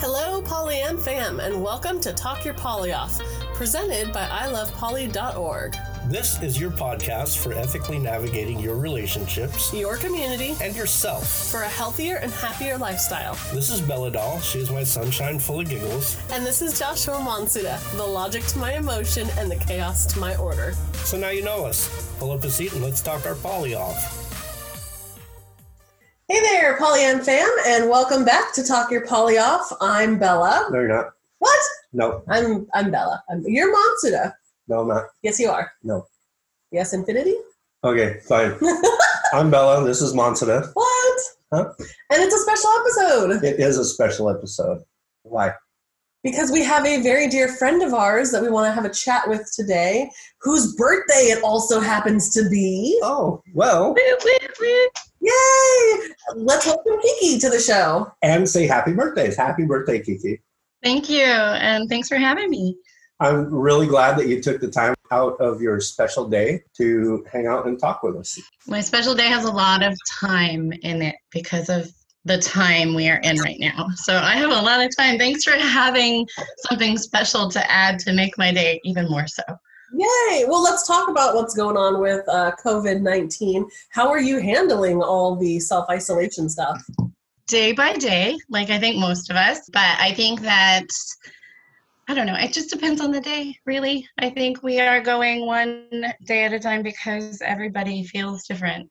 Hello, Polyam fam, and welcome to Talk Your Poly Off, presented by ilovepoly.org. This is your podcast for ethically navigating your relationships, your community, and yourself for a healthier and happier lifestyle. This is Bella Doll. She is my sunshine full of giggles. And this is Joshua Monsuda, the logic to my emotion and the chaos to my order. So now you know us. Pull up a seat and let's talk our poly off. Hey there, Polyam fam, and welcome back to Talk Your Poly Off. I'm Bella. No, you're not. What? No. I'm I'm Bella. I'm, you're Monsuda. No, I'm not. Yes, you are. No. Yes, Infinity. Okay, fine. I'm Bella. This is Monsuda. What? Huh? And it's a special episode. It is a special episode. Why? Because we have a very dear friend of ours that we want to have a chat with today, whose birthday it also happens to be. Oh, well. Yay! Let's welcome Kiki to the show. And say happy birthdays. Happy birthday, Kiki. Thank you, and thanks for having me. I'm really glad that you took the time out of your special day to hang out and talk with us. My special day has a lot of time in it because of the time we are in right now. So I have a lot of time. Thanks for having something special to add to make my day even more so. Yay! Well, let's talk about what's going on with uh, COVID 19. How are you handling all the self isolation stuff? Day by day, like I think most of us. But I think that, I don't know, it just depends on the day, really. I think we are going one day at a time because everybody feels different.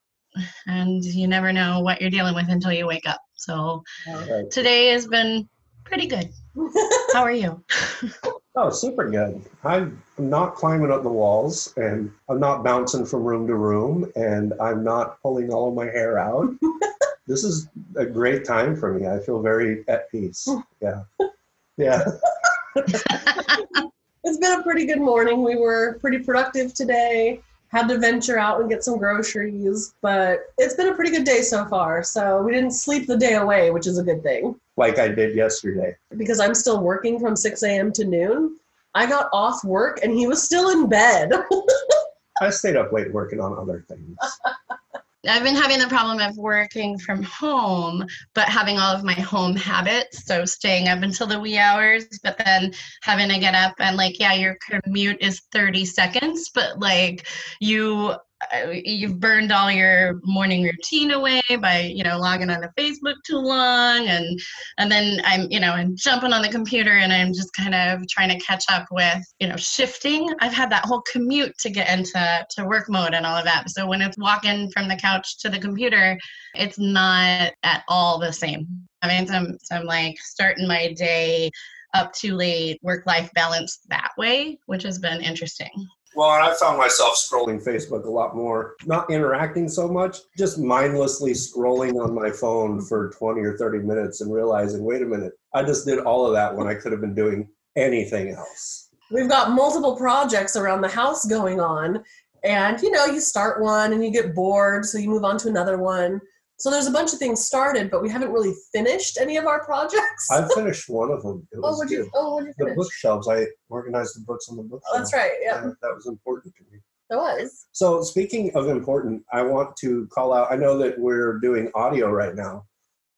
And you never know what you're dealing with until you wake up. So Right. today has been pretty good. How are you? Oh, super good. I'm not climbing up the walls and I'm not bouncing from room to room and I'm not pulling all of my hair out. this is a great time for me. I feel very at peace. Oh. Yeah. Yeah. It's been a pretty good morning. We were pretty productive today. Had to venture out and get some groceries, but it's been a pretty good day so far. So we didn't sleep the day away, which is a good thing. Like I did yesterday. Because I'm still working from 6 a.m. to noon. I got off work and he was still in bed. I stayed up late working on other things. I've been having the problem of working from home, but having all of my home habits. So staying up until the wee hours, but then having to get up and like, yeah, your commute is 30 seconds, but like you you've burned all your morning routine away by you know logging onto facebook too long and and then i'm you know i'm jumping on the computer and i'm just kind of trying to catch up with you know shifting. I've had that whole commute to get into to work mode and all of that. So when it's walking from the couch to the computer it's not at all the same. I mean so i'm, so I'm like starting my day up too late work life balance that way which has been interesting Well, and I found myself scrolling Facebook a lot more, not interacting so much, just mindlessly scrolling on my phone for 20 or 30 minutes and realizing, wait a minute, I just did all of that when I could have been doing anything else. We've got multiple projects around the house going on. And you know, you start one and you get bored, so you move on to another one. So there's a bunch of things started, but we haven't really finished any of our projects. I finished one of them. It oh, what'd you, oh, what'd you The bookshelves, I organized the books on the bookshelf. Oh, that's right. Yeah, And that was important to me. it was. So, speaking of important, I want to call out. I know that we're doing audio right now,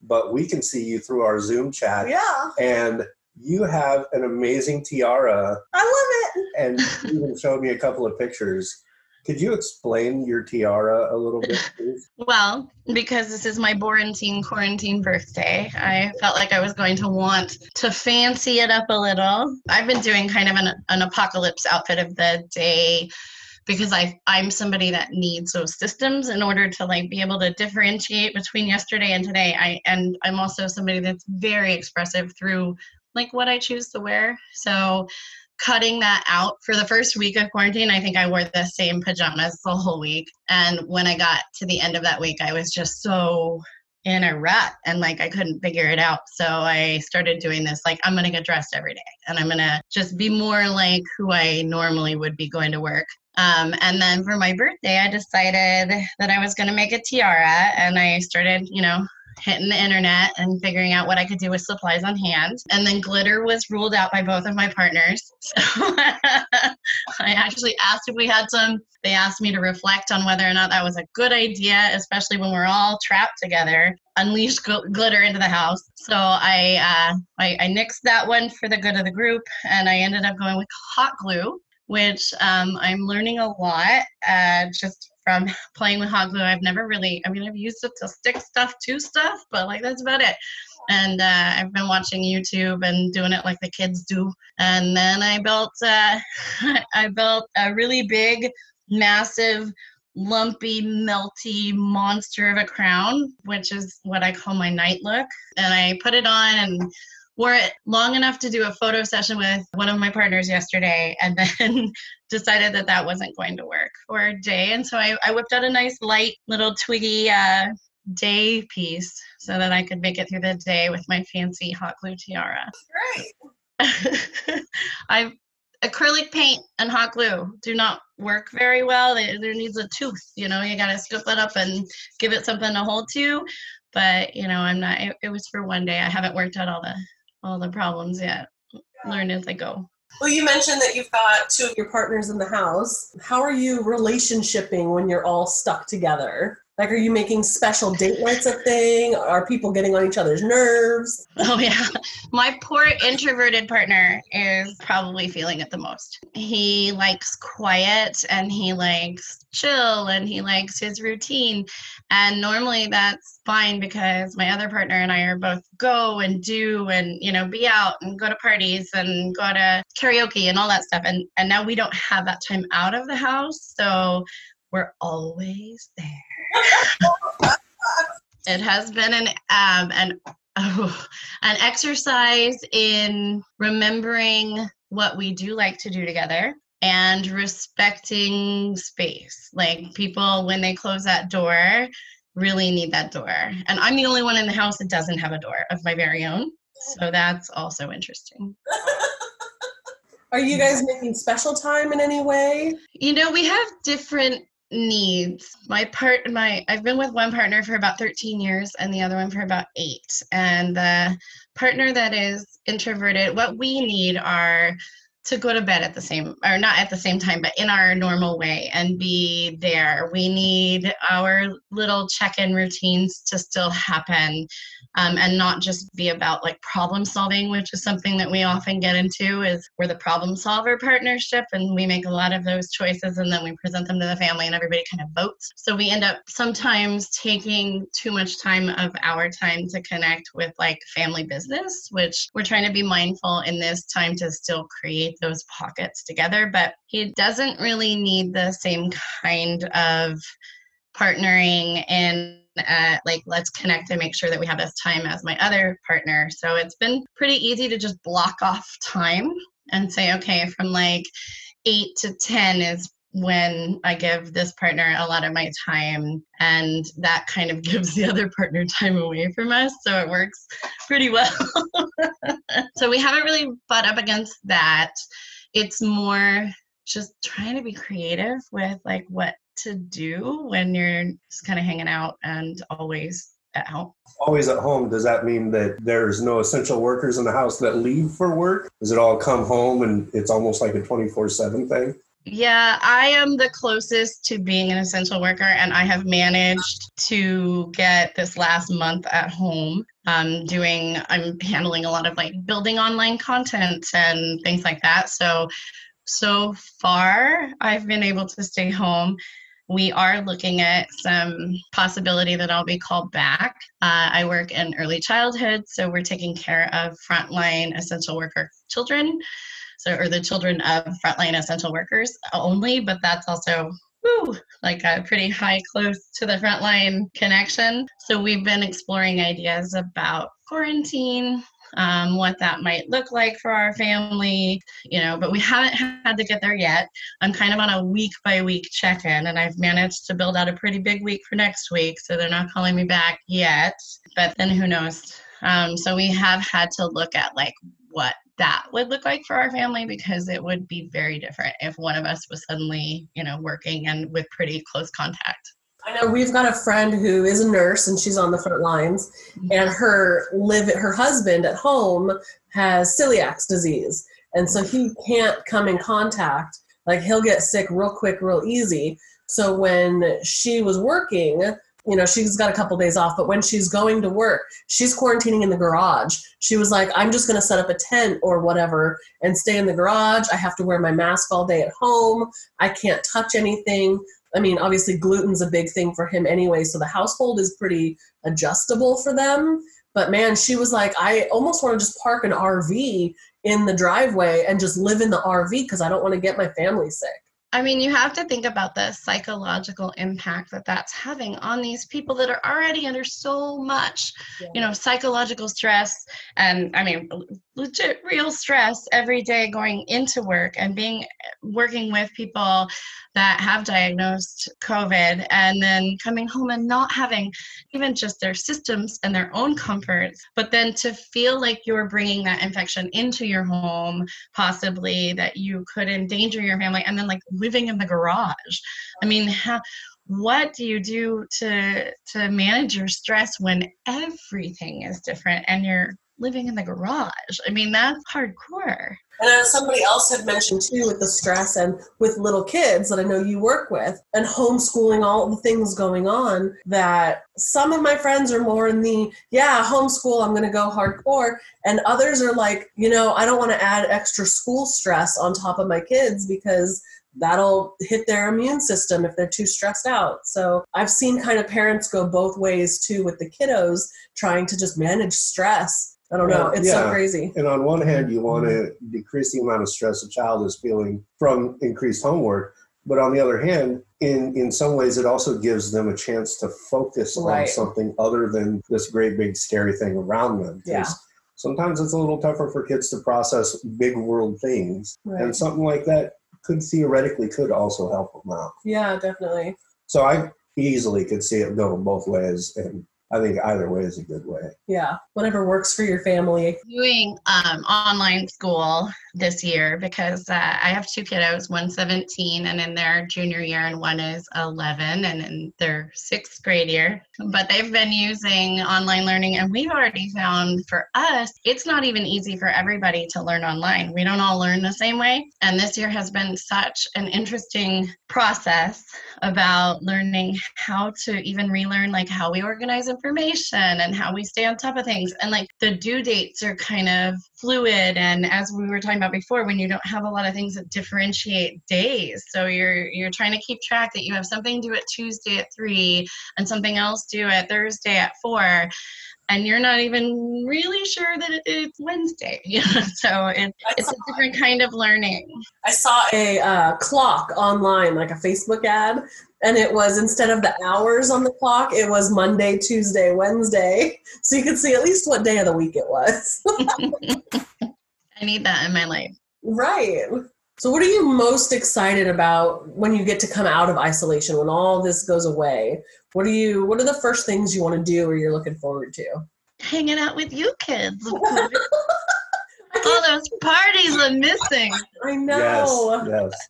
but we can see you through our Zoom chat, Yeah, and you have an amazing tiara, I love it. and you even showed me a couple of pictures. Could you explain your tiara a little bit, please? Well, because this is my quarantine quarantine birthday, I felt like I was going to want to fancy it up a little. I've been doing kind of an, an apocalypse outfit of the day because I I'm somebody that needs those systems in order to like be able to differentiate between yesterday and today. I and I'm also somebody that's very expressive through like what I choose to wear. So cutting that out for the first week of quarantine, I think I wore the same pajamas the whole week. And when I got to the end of that week, I was just so in a rut and like I couldn't figure it out. So I started doing this like I'm going to get dressed every day and I'm going to just be more like who I normally would be going to work. Um, and then for my birthday, I decided that I was going to make a tiara and I started, you know, hitting the internet and figuring out what I could do with supplies on hand. And then glitter was ruled out by both of my partners. So I actually asked if we had some. They asked me to reflect on whether or not that was a good idea, especially when we're all trapped together. Unleash gl- glitter into the house. So I, uh, I I nixed that one for the good of the group, and I ended up going with hot glue, which um, I'm learning a lot. Uh, just from playing with hot glue. I've never really, I mean, I've used it to stick stuff to stuff, but like that's about it. And uh, I've been watching YouTube and doing it like the kids do. And then I built, uh, I built a really big, massive, lumpy, melty monster of a crown, which is what I call my night look. And I put it on and wore it long enough to do a photo session with one of my partners yesterday and then decided that that wasn't going to work for a day and so i, I whipped out a nice light little twiggy uh, day piece so that i could make it through the day with my fancy hot glue tiara Great. i acrylic paint and hot glue do not work very well they, there needs a tooth you know you got to scoop it up and give it something to hold to but you know i'm not it, it was for one day i haven't worked out all the all the problems yet. Learn as I go. Well, you mentioned that you've got two of your partners in the house. How are you relationshiping when you're all stuck together? Like, are you making special date nights a thing? Are people getting on each other's nerves? Oh, yeah. My poor introverted partner is probably feeling it the most. He likes quiet and he likes chill and he likes his routine. And normally that's fine because my other partner and I are both go and do and, you know, be out and go to parties and go to karaoke and all that stuff. And, and now we don't have that time out of the house. So we're always there. It has been an um, an oh, an exercise in remembering what we do like to do together and respecting space. Like people, when they close that door, really need that door. And I'm the only one in the house that doesn't have a door of my very own. So that's also interesting. Are you guys making special time in any way? You know, we have different needs. My part my I've been with one partner for about 13 years and the other one for about 8. And the partner that is introverted, what we need are to go to bed at the same or not at the same time but in our normal way and be there. We need our little check-in routines to still happen um, and not just be about like problem solving which is something that we often get into is we're the problem solver partnership and we make a lot of those choices and then we present them to the family and everybody kind of votes. So we end up sometimes taking too much time of our time to connect with like family business which we're trying to be mindful in this time to still create those pockets together. But he doesn't really need the same kind of partnering and uh, like let's connect and make sure that we have this time as my other partner. So it's been pretty easy to just block off time and say, okay, from like eight to 10 is when I give this partner a lot of my time, and that kind of gives the other partner time away from us. So it works pretty well. so we haven't really butt up against that. It's more just trying to be creative with like what to do when you're just kind of hanging out and always at home. Always at home, does that mean that there's no essential workers in the house that leave for work? Does it all come home and it's almost like a 24 7 thing? Yeah, I am the closest to being an essential worker, and I have managed to get this last month at home. Doing, I'm handling a lot of like building online content and things like that. So, so far, I've been able to stay home. We are looking at some possibility that I'll be called back. Uh, I work in early childhood, so we're taking care of frontline essential worker children so or the children of frontline essential workers only, but that's also like a pretty high close to the frontline connection. So we've been exploring ideas about quarantine, um, what that might look like for our family, you know, but we haven't had to get there yet. I'm kind of on a week by week check in, and I've managed to build out a pretty big week for next week. So they're not calling me back yet, but then who knows? Um, so we have had to look at like what that would look like for our family because it would be very different if one of us was suddenly, you know, working and with pretty close contact. I know we've got a friend who is a nurse and she's on the front lines, mm-hmm. and her live her husband at home has celiac disease, and so he can't come in contact. Like he'll get sick real quick, real easy. So when she was working, you know, she's got a couple days off, but when she's going to work, she's quarantining in the garage. She was like, I'm just going to set up a tent or whatever and stay in the garage. I have to wear my mask all day at home. I can't touch anything. I mean, obviously, gluten's a big thing for him anyway, so the household is pretty adjustable for them. But man, she was like, I almost want to just park an RV in the driveway and just live in the RV because I don't want to get my family sick. I mean, you have to think about the psychological impact that that's having on these people that are already under so much, yeah. you know, psychological stress and I mean, legit real stress every day going into work and being working with people that have diagnosed COVID and then coming home and not having even just their systems and their own comforts, but then to feel like you're bringing that infection into your home, possibly that you could endanger your family, and then like living in the garage. I mean, how, what do you do to to manage your stress when everything is different and you're living in the garage. I mean, that's hardcore. And as somebody else had mentioned too, with the stress and with little kids that I know you work with, and homeschooling, all the things going on, that some of my friends are more in the, yeah, homeschool, I'm going to go hardcore. And others are like, you know, I don't want to add extra school stress on top of my kids because that'll hit their immune system if they're too stressed out. So I've seen kind of parents go both ways too with the kiddos trying to just manage stress I don't know. It's yeah. so crazy. And on one hand, you want to mm-hmm. decrease the amount of stress a child is feeling from increased homework. But on the other hand, in, in some ways, it also gives them a chance to focus right. on something other than this great big scary thing around them. Yeah. Sometimes it's a little tougher for kids to process big world things, right. and something like that could theoretically could also help them out. Yeah, definitely. So I easily could see it going both ways, and I think either way is a good way. Yeah, whatever works for your family. Doing um, online school this year because uh, I have two kiddos, one 17 and in their junior year, and one is 11 and in their sixth grade year. But they've been using online learning, and we've already found for us, it's not even easy for everybody to learn online. We don't all learn the same way. And this year has been such an interesting process about learning how to even relearn like how we organize information and how we stay on top of things. And like the due dates are kind of fluid. And as we were talking about before when you don't have a lot of things that differentiate days so you're you're trying to keep track that you have something due at tuesday at three and something else due at thursday at four and you're not even really sure that it's Wednesday. so it, it's a different kind of learning. I saw a uh, clock online, like a Facebook ad, and it was instead of the hours on the clock, it was Monday, Tuesday, Wednesday. So you could see at least what day of the week it was. I need that in my life. Right. So, what are you most excited about when you get to come out of isolation, when all this goes away? What are you? What are the first things you want to do, or you're looking forward to? Hanging out with you kids. all those parties I'm missing. I know. Yes. yes.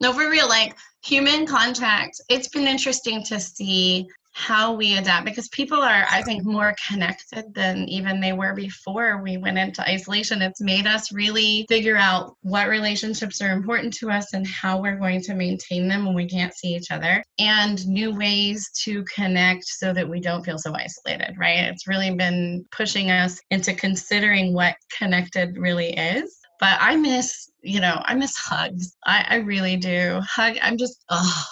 No, for real. Like human contact. It's been interesting to see how we adapt because people are i think more connected than even they were before we went into isolation it's made us really figure out what relationships are important to us and how we're going to maintain them when we can't see each other and new ways to connect so that we don't feel so isolated right it's really been pushing us into considering what connected really is but i miss you know i miss hugs i, I really do hug i'm just oh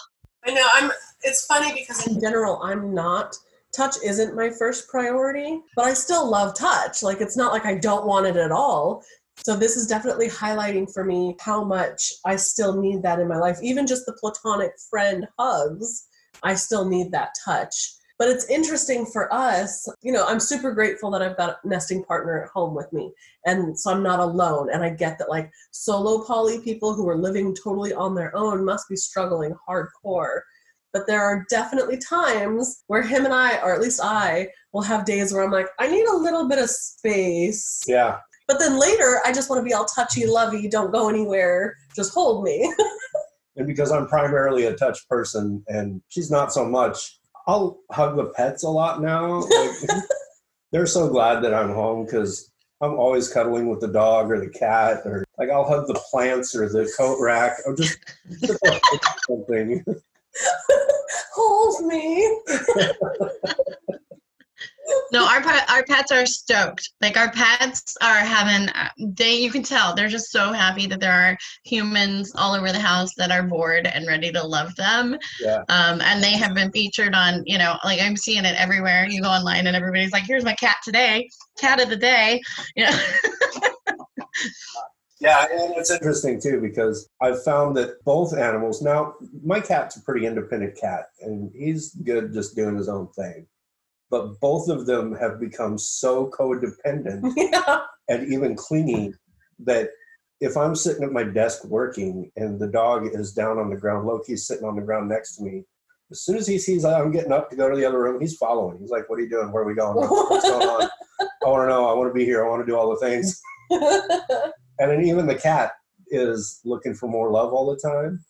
I know I'm it's funny because in general I'm not touch isn't my first priority, but I still love touch. Like it's not like I don't want it at all. So this is definitely highlighting for me how much I still need that in my life. Even just the platonic friend hugs, I still need that touch. But it's interesting for us, you know, I'm super grateful that I've got a nesting partner at home with me. And so I'm not alone. And I get that like solo poly people who are living totally on their own must be struggling hardcore but there are definitely times where him and I, or at least I, will have days where I'm like, I need a little bit of space. Yeah. But then later, I just want to be all touchy, lovey, don't go anywhere, just hold me. And because I'm primarily a touch person and she's not so much, I'll hug the pets a lot now. Like, they're so glad that I'm home because I'm always cuddling with the dog or the cat, or like I'll hug the plants or the coat rack. I'm just something. Hold me. No, our our pets are stoked. Like our pets are having they you can tell they're just so happy that there are humans all over the house that are bored and ready to love them. Yeah. Um, and they have been featured on, you know, like I'm seeing it everywhere. You go online and everybody's like, "Here's my cat today, cat of the day." You know. Yeah, and it's interesting too because I've found that both animals now, my cat's a pretty independent cat and he's good just doing his own thing. But both of them have become so codependent yeah. and even clingy that if I'm sitting at my desk working and the dog is down on the ground, Loki's sitting on the ground next to me, as soon as he sees I'm getting up to go to the other room, he's following. He's like, What are you doing? Where are we going? What's going on? I want to know. I want to be here. I want to do all the things and then even the cat is looking for more love all the time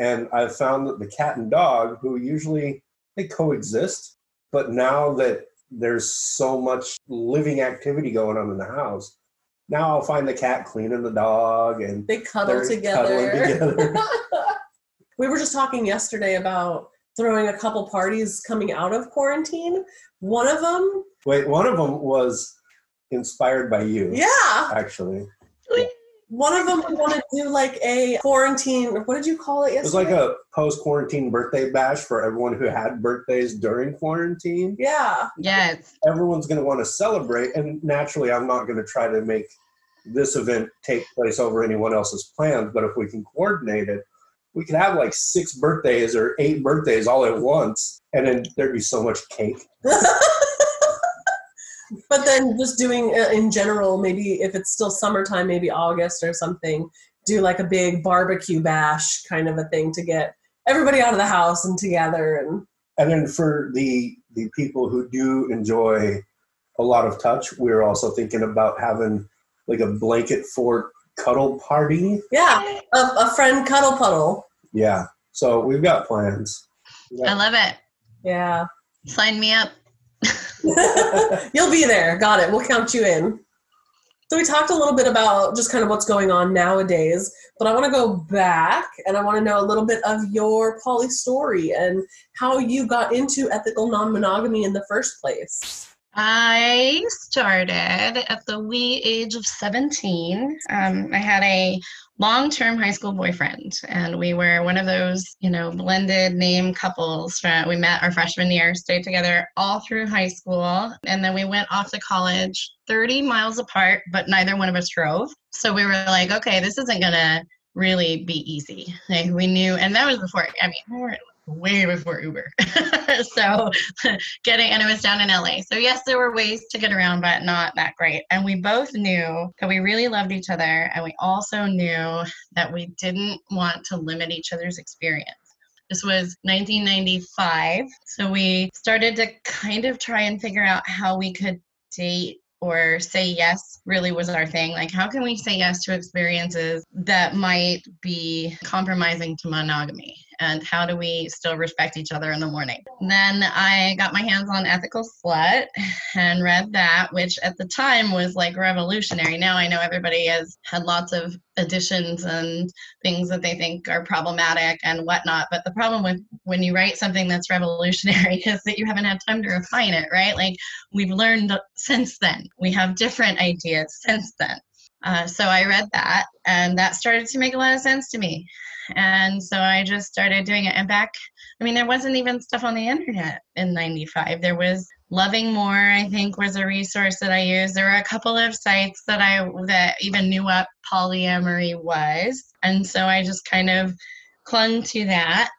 and i've found that the cat and dog who usually they coexist but now that there's so much living activity going on in the house now i'll find the cat cleaning the dog and they cuddle together. together. we were just talking yesterday about throwing a couple parties coming out of quarantine. One of them, wait one of them was inspired by you yeah, actually one of them want to do like a quarantine. What did you call it it was like a post-quarantine birthday bash for everyone who had birthdays during quarantine yeah, yes. everyone's going to want to celebrate and naturally i'm not going to try to make this event take place over anyone else's plans but if we can coordinate it we could have like six birthdays or eight birthdays all at once and then there'd be so much cake but then just doing uh, in general, maybe if it's still summertime, maybe August or something, do like a big barbecue bash kind of a thing to get everybody out of the house and together and and then for the the people who do enjoy a lot of touch we're also thinking about having like a blanket fort cuddle party yeah, a, a friend cuddle puddle. yeah so we've got plans I love it. Yeah. Sign me up. You'll be there. Got it. We'll count you in. So we talked a little bit about just kind of what's going on nowadays, but I want to go back and I want to know a little bit of your poly story and how you got into ethical non-monogamy in the first place. I started at the wee age of 17. Um, I had a long term high school boyfriend, and we were one of those, you know, blended name couples. We met our freshman year, stayed together all through high school, and then we went off to college 30 miles apart, but neither one of us drove. So we were like, okay, this isn't to really be easy. Like we knew, and that was before, I mean, we were way before Uber. so getting, and it was down in LA. So yes, there were ways to get around, but not that great. And we both knew that we really loved each other. And we also knew that we didn't want to limit each other's experience. This was 1995. So we started to kind of try and figure out how we could date or say yes really was our thing. Like, how can we say yes to experiences that might be compromising to monogamy? And how do we still respect each other in the morning? Then I got my hands on Ethical Slut and read that, which at the time was like revolutionary. Now I know everybody has had lots of additions and things that they think are problematic and whatnot. But the problem with when you write something that's revolutionary is that you haven't had time to refine it, right? Like we've learned since then. We have different ideas since then. Uh, so I read that, and that started to make a lot of sense to me. And so I just started doing it. And back, I mean, there wasn't even stuff on the internet in 95. There was Loving More, I think, was a resource that I used. There were a couple of sites that I that even knew what polyamory was. And so I just kind of clung to that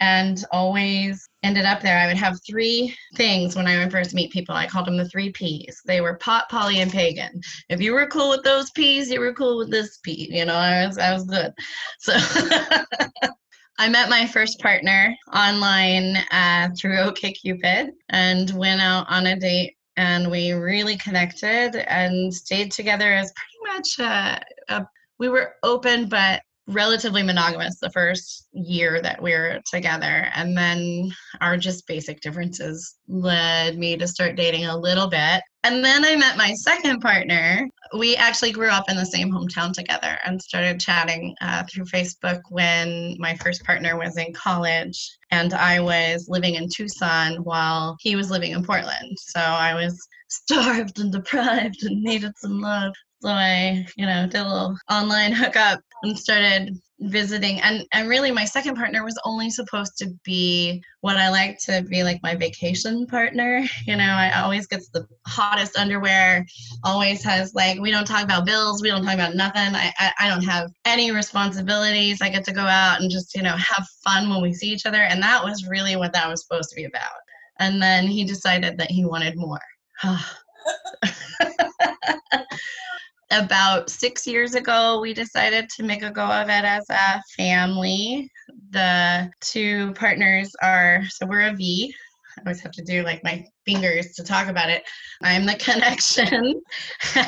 and always ended up there. I would have three things when I would first meet people. I called them the three P's. They were pot, poly, and pagan. If you were cool with those P's, you were cool with this P. You know, I was I was good. So I met my first partner online uh, through OkCupid and went out on a date. And we really connected and stayed together as pretty much uh, a, we were open, but relatively monogamous the first year that we were together. And then our just basic differences led me to start dating a little bit. And then I met my second partner. We actually grew up in the same hometown together and started chatting uh, through Facebook when my first partner was in college and I was living in Tucson while he was living in Portland. So I was starved and deprived and needed some love. So I, you know, did a little online hookup and started visiting and and really my second partner was only supposed to be what I like to be like my vacation partner. You know, I always gets the hottest underwear, always has like we don't talk about bills, we don't talk about nothing. I, I, I don't have any responsibilities. I get to go out and just, you know, have fun when we see each other. And that was really what that was supposed to be about. And then he decided that he wanted more. about six years ago, we decided to make a go of it as a family. The two partners are, so we're a V. I always have to do like my fingers to talk about it. I'm the connection.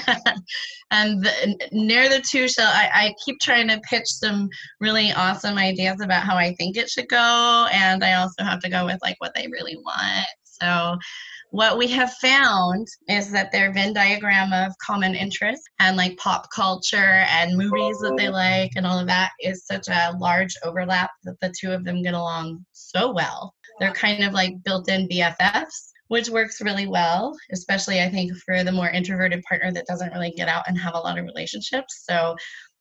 and the, near the two shall, I, I keep trying to pitch some really awesome ideas about how I think it should go. And I also have to go with like what they really want. So what we have found is that their Venn diagram of common interests and like pop culture and movies that they like and all of that is such a large overlap that the two of them get along so well. They're kind of like built in BFFs, which works really well, especially I think for the more introverted partner that doesn't really get out and have a lot of relationships. So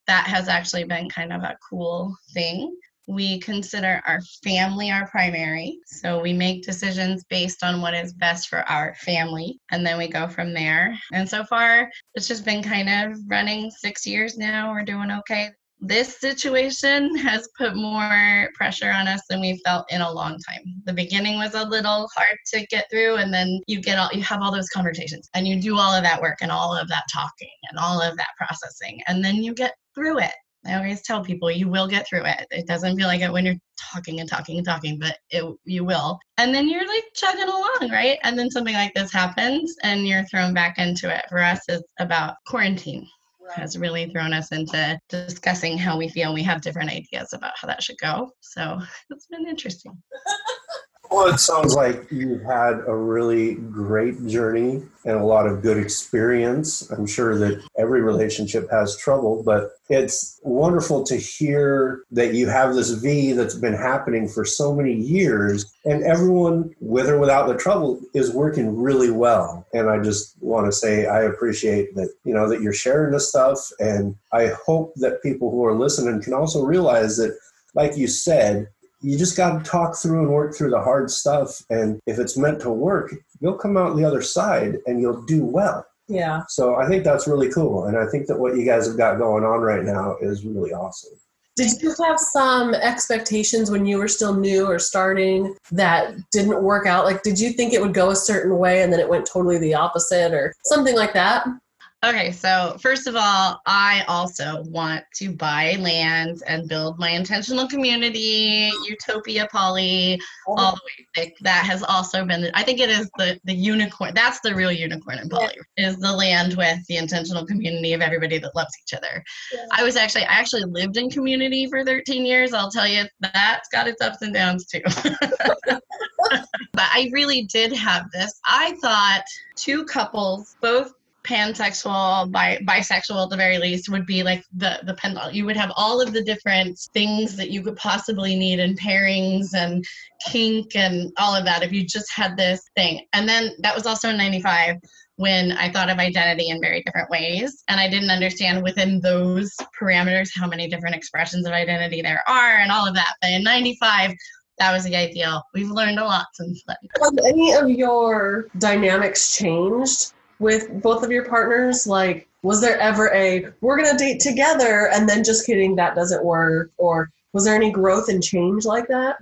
that has actually been kind of a cool thing we consider our family our primary. So we make decisions based on what is best for our family, and then we go from there. And so far, it's just been kind of running six years now. We're doing okay. This situation has put more pressure on us than we've felt in a long time. The beginning was a little hard to get through, and then you get all you have all those conversations, and you do all of that work and all of that talking and all of that processing, and then you get through it I always tell people you will get through it. It doesn't feel like it when you're talking and talking and talking, but it you will. And then you're like chugging along, right? And then something like this happens and you're thrown back into it. For us, it's about quarantine. Has really thrown us into discussing how we feel. We have different ideas about how that should go. So it's been interesting. Well, it sounds like you've had a really great journey and a lot of good experience. I'm sure that every relationship has trouble, but it's wonderful to hear that you have this V that's been happening for so many years, and everyone, with or without the trouble, is working really well. And I just want to say I appreciate that, you know, that you're sharing this stuff, and I hope that people who are listening can also realize that, like you said, you just got to talk through and work through the hard stuff. And if it's meant to work, you'll come out the other side and you'll do well. Yeah. So I think that's really cool. And I think that what you guys have got going on right now is really awesome. Did you have some expectations when you were still new or starting that didn't work out? Like, did you think it would go a certain way and then it went totally the opposite or something like that? Okay, so first of all, I also want to buy land and build my intentional community, Utopia Poly, oh. all the way. That has also been, I think it is the, the unicorn. That's the real unicorn in Poly, is the land with the intentional community of everybody that loves each other. Yeah. I was actually, I actually lived in community for 13 years. I'll tell you, that's got its ups and downs too. but I really did have this. I thought two couples, both pansexual, bi- bisexual at the very least would be like the the pendulum. You would have all of the different things that you could possibly need in pairings and kink and all of that if you just had this thing. And then that was also in 95 when I thought of identity in very different ways. And I didn't understand within those parameters how many different expressions of identity there are and all of that. But in 95, that was the ideal. We've learned a lot since then. Have any of your dynamics changed with both of your partners? Like, was there ever a we're gonna date together and then just kidding that doesn't work? Or was there any growth and change like that?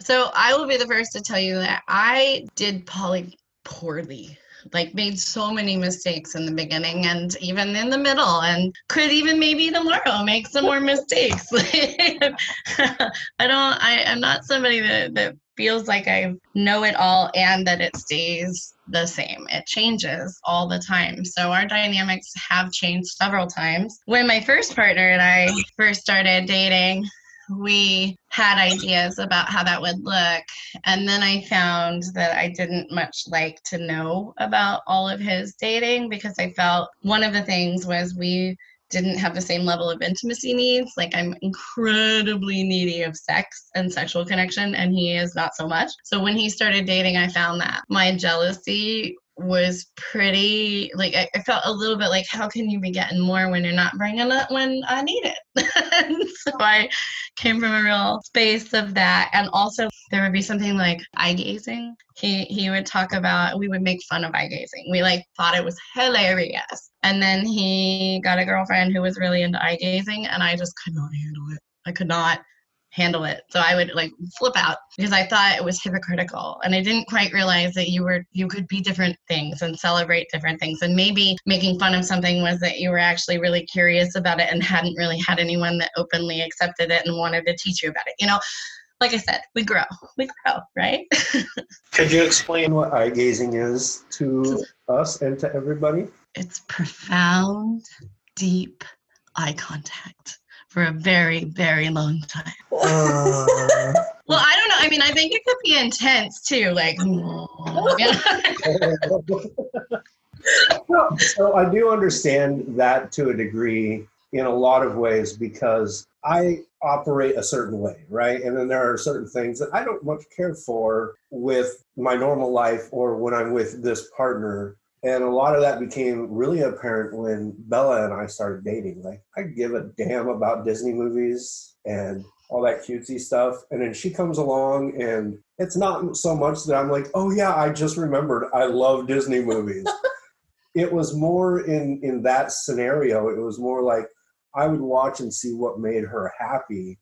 So I will be the first to tell you that I did poly poorly like made so many mistakes in the beginning and even in the middle and could even maybe tomorrow make some more mistakes i don't i i'm not somebody that, that feels like i know it all and that it stays the same. It changes all the time. So our dynamics have changed several times. When my first partner and I first started dating, we had ideas about how that would look. And then I found that I didn't much like to know about all of his dating because I felt one of the things was we didn't have the same level of intimacy needs. Like I'm incredibly needy of sex and sexual connection, and he is not so much. So when he started dating, I found that my jealousy was pretty like I, I, felt a little bit like how can you be getting more when you're not bringing it when i need it? So i came from a real space of that. And also there would be something like eye gazing. He he would talk about we would make fun of eye gazing. We like thought it was hilarious. And then he got a girlfriend who was really into eye gazing and i just could not handle it. I could not handle it. So I would like flip out because I thought it was hypocritical and I didn't quite realize that you were you could be different things and celebrate different things and maybe making fun of something was that you were actually really curious about it and hadn't really had anyone that openly accepted it and wanted to teach you about it. You know, like I said, we grow. We grow, right? Could you explain what eye gazing is to us and to everybody? It's profound, deep eye contact for a very, very long time. Uh, well, I don't know. I mean, I think it could be intense too. Like, so I do understand that to a degree in a lot of ways because I operate a certain way, right? And then there are certain things that I don't much care for with my normal life or when I'm with this partner and a lot of that became really apparent when Bella and I started dating. Like, I give a damn about Disney movies and all that cutesy stuff. And then she comes along, and it's not so much that I'm like, oh, yeah, I just remembered I love Disney movies. it was more in, in that scenario, it was more like I would watch and see what made her happy.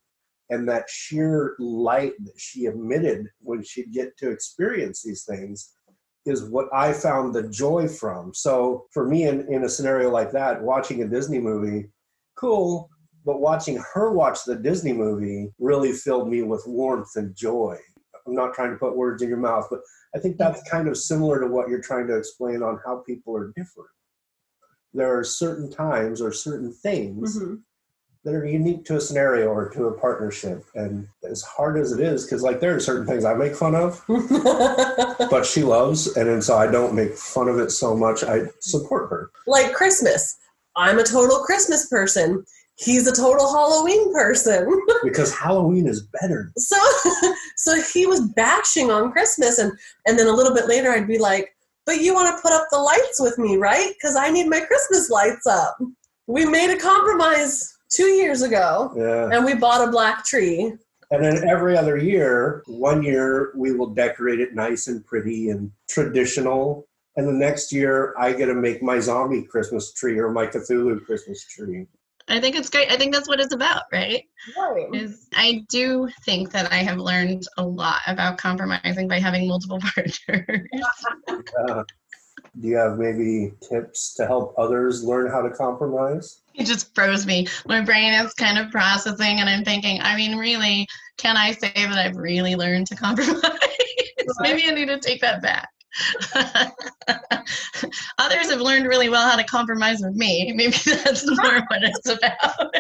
And that sheer light that she emitted when she'd get to experience these things is what I found the joy from. So for me, in, in a scenario like that, watching a Disney movie, cool, but watching her watch the Disney movie really filled me with warmth and joy. I'm not trying to put words in your mouth, but I think that's kind of similar to what you're trying to explain on how people are different. There are certain times or certain things mm-hmm that are unique to a scenario or to a partnership. And as hard as it is, because like there are certain things I make fun of, but she loves, and, and so I don't make fun of it so much. I support her. Like Christmas. I'm a total Christmas person. He's a total Halloween person. because Halloween is better. So so he was bashing on Christmas and and then a little bit later I'd be like, "But you want to put up the lights with me, right? Cuz I need my Christmas lights up." We made a compromise two years ago, yeah. and we bought a black tree. And then every other year, one year we will decorate it nice and pretty and traditional. And the next year, I get to make my zombie Christmas tree or my Cthulhu Christmas tree. I think it's great. I think that's what it's about, right? Right. Is I do think that I have learned a lot about compromising by having multiple partners. uh, do you have maybe tips to help others learn how to compromise? It just froze me. My brain is kind of processing, and I'm thinking, I mean, really, can I say that I've really learned to compromise? Maybe I need to take that back. Others have learned really well how to compromise with me. Maybe that's more what it's about.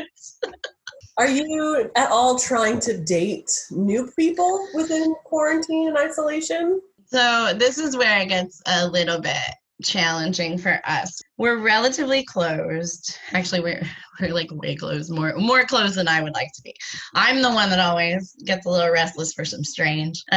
Are you at all trying to date new people within quarantine and isolation? So, this is where it gets a little bit challenging for us. We're relatively closed. Actually, we're we're like way closed, more more closed than I would like to be. I'm the one that always gets a little restless for some strange.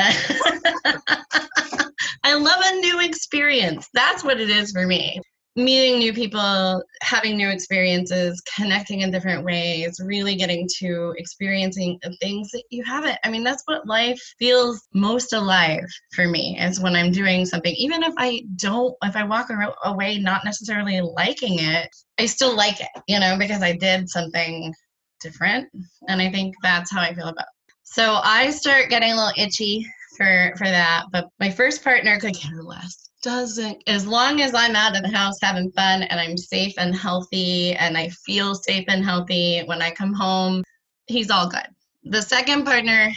I love a new experience. That's what it is for me meeting new people, having new experiences, connecting in different ways, really getting to experiencing things that you haven't. I mean, that's what life feels most alive for me is when I'm doing something. Even if I don't, if I walk away not necessarily liking it, I still like it, you know, because I did something different. And I think that's how I feel about it. So I start getting a little itchy for for that. But my first partner could care less doesn't as long as i'm out of the house having fun and i'm safe and healthy and i feel safe and healthy when i come home he's all good the second partner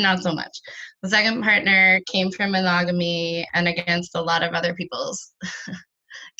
not so much. The second partner came from monogamy and against a lot of other people's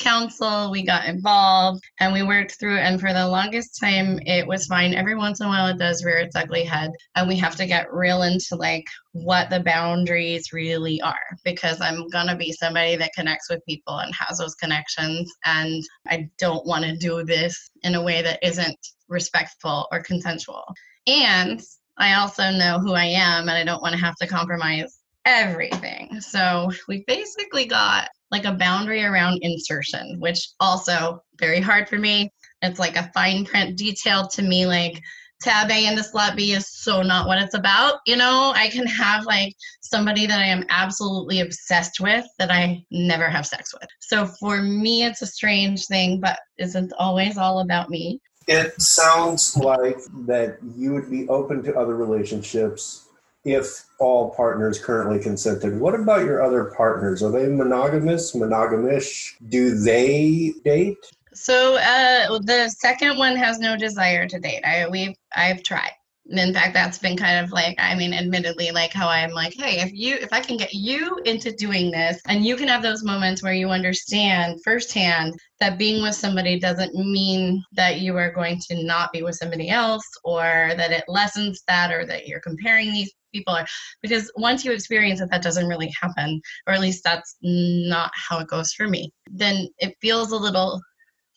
counsel. We got involved and we worked through. And for the longest time, it was fine. Every once in a while, it does rear its ugly head. And we have to get real into like what the boundaries really are because I'm to be somebody that connects with people and has those connections. And I don't want to do this in a way that isn't respectful or consensual. And I also know who I am and I don't want to have to compromise everything. So we basically got like a boundary around insertion, which also very hard for me. It's like a fine print detail to me, like tab A into slot B is so not what it's about. You know, I can have like somebody that I am absolutely obsessed with that I never have sex with. So for me, it's a strange thing, but isn't always all about me. It sounds like that you would be open to other relationships if all partners currently consented. What about your other partners? Are they monogamous, monogamish? Do they date? So uh, the second one has no desire to date. I we've I've tried. In fact, that's been kind of like I mean, admittedly, like how I'm like, hey, if you if I can get you into doing this, and you can have those moments where you understand firsthand that being with somebody doesn't mean that you are going to not be with somebody else, or that it lessens that, or that you're comparing these people are because once you experience it that doesn't really happen or at least that's not how it goes for me then it feels a little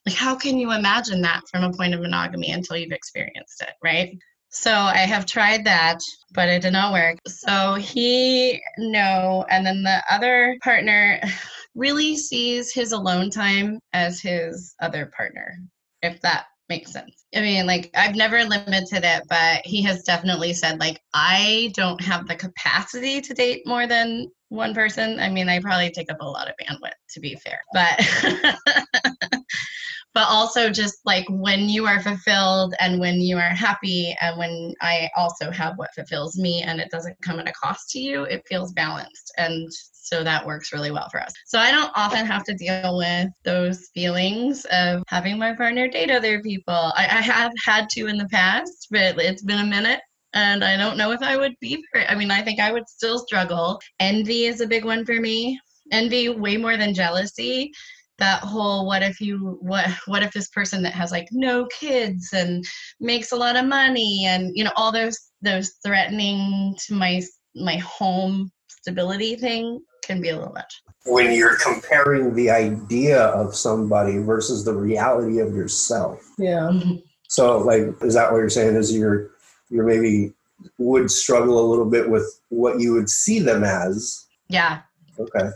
like how can you imagine that from a point of monogamy until you've experienced it right so i have tried that but it did not work so he no and then the other partner really sees his alone time as his other partner if that makes sense. I mean, like I've never limited it, but he has definitely said like I don't have the capacity to date more than one person. I mean, I probably take up a lot of bandwidth to be fair. But but also just like when you are fulfilled and when you are happy and when I also have what fulfills me and it doesn't come at a cost to you, it feels balanced. And so that works really well for us. So I don't often have to deal with those feelings of having my partner date other people. I, I have had to in the past, but it's been a minute and I don't know if I would be. I mean, I think I would still struggle. Envy is a big one for me. Envy way more than jealousy. That whole what if you what what if this person that has like no kids and makes a lot of money and you know all those those threatening to my my home stability thing can be a little much. When you're comparing the idea of somebody versus the reality of yourself. Yeah. Mm-hmm. So, like, is that what you're saying? Is you're you're maybe would struggle a little bit with what you would see them as? Yeah. Okay.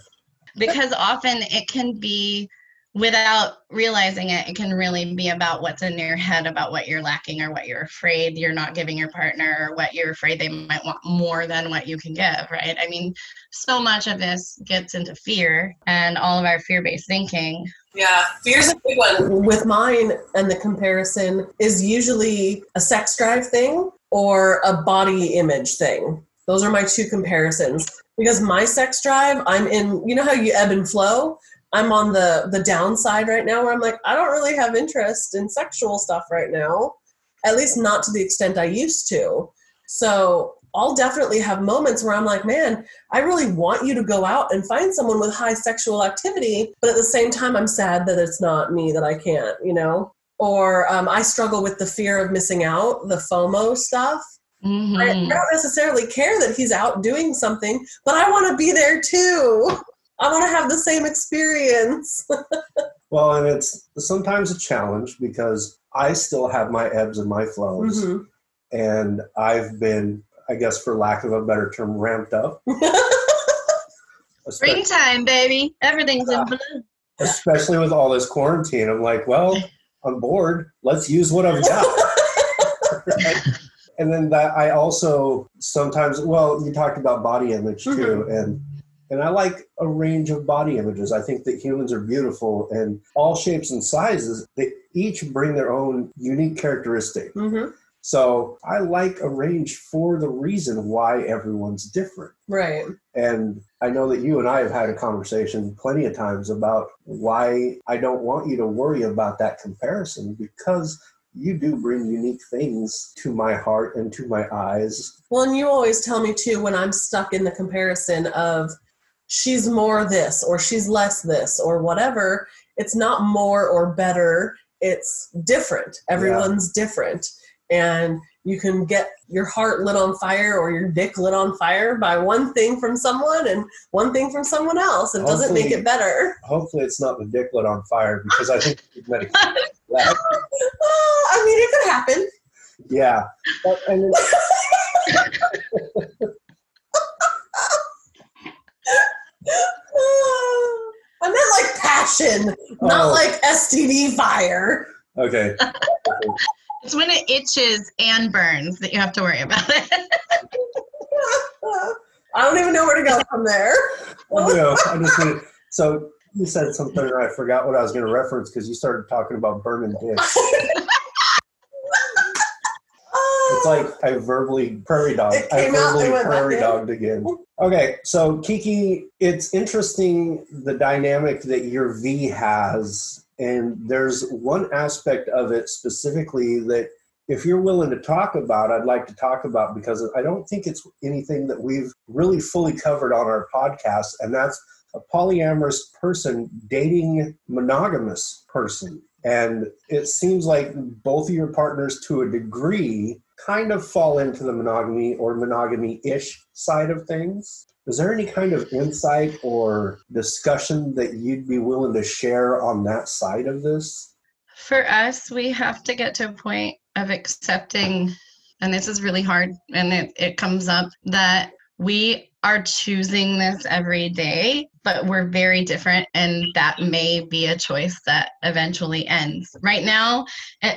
Because often it can be without realizing it, it can really be about what's in your head about what you're lacking or what you're afraid you're not giving your partner or what you're afraid they might want more than what you can give, right? I mean, so much of this gets into fear and all of our fear based thinking. Yeah, fear's a big one. With mine, and the comparison is usually a sex drive thing or a body image thing. Those are my two comparisons. Because my sex drive, I'm in, you know how you ebb and flow? I'm on the the downside right now where I'm like I don't really have interest in sexual stuff right now. At least not to the extent I used to. So I'll definitely have moments where I'm like, man, I really want you to go out and find someone with high sexual activity, but at the same time, I'm sad that it's not me that I can't, you know? Or um, I struggle with the fear of missing out, the FOMO stuff. Mm-hmm. I don't necessarily care that he's out doing something, but I want to be there too. I want to have the same experience. well, and it's sometimes a challenge because I still have my ebbs and my flows. Mm-hmm. And I've been, I guess, for lack of a better term, ramped up. Springtime, baby. Everything's uh, in blue. Especially with all this quarantine. I'm like, well, I'm bored. Let's use what I've got. right? And then that I also sometimes, well, you talked about body image too. Mm-hmm. And and I like a range of body images. I think that humans are beautiful and all shapes and sizes, they each bring their own unique characteristic. Mm-hmm. So I like a range for the reason why everyone's different. Right. And I know that you and I have had a conversation plenty of times about why I don't want you to worry about that comparison because you do bring unique things to my heart and to my eyes. Well, and you always tell me too when I'm stuck in the comparison of she's more this or she's less this or whatever. It's not more or better. It's different. Everyone's yeah. different. And you can get your heart lit on fire or your dick lit on fire by one thing from someone and one thing from someone else. It doesn't make it better. Hopefully, it's not the dick lit on fire because I think medication. uh, I mean, it could happen. Yeah, but, and I meant like passion, not oh. like STD fire. Okay. It's when it itches and burns that you have to worry about it. I don't even know where to go from there. Oh, I do. I just need, so you said something and I forgot what I was going to reference because you started talking about burning dicks. it's like I verbally prairie dog. I verbally prairie dogged again. Okay, so Kiki, it's interesting the dynamic that your V has and there's one aspect of it specifically that if you're willing to talk about, I'd like to talk about because I don't think it's anything that we've really fully covered on our podcast, and that's a polyamorous person dating monogamous person. And it seems like both of your partners, to a degree, kind of fall into the monogamy or monogamy ish side of things. Is there any kind of insight or discussion that you'd be willing to share on that side of this? For us, we have to get to a point of accepting, and this is really hard, and it, it comes up that we are choosing this every day, but we're very different, and that may be a choice that eventually ends. Right now,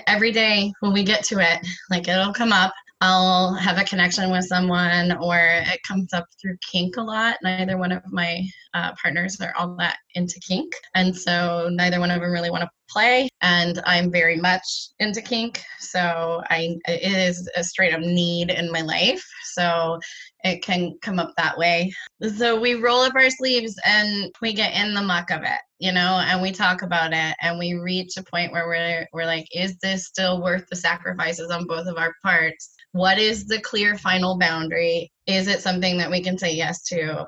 every day when we get to it, like it'll come up, I'll have a connection with someone, or it comes up through kink a lot. Neither one of my uh, partners are all that into kink, and so neither one of them really want to play. And I'm very much into kink, so I it is a straight up need in my life. So it can come up that way. So we roll up our sleeves and we get in the muck of it, you know, and we talk about it and we reach a point where we're we're like, is this still worth the sacrifices on both of our parts? what is the clear final boundary? Is it something that we can say yes to?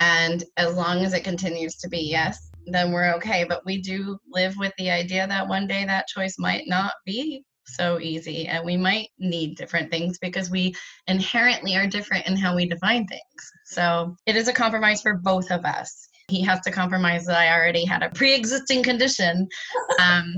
And as long as it continues to be yes, then we're okay. But we do live with the idea that one day that choice might not be so easy and we might need different things because we inherently are different in how we define things. So it is a compromise for both of us. He has to compromise that I already had a pre existing condition. Um,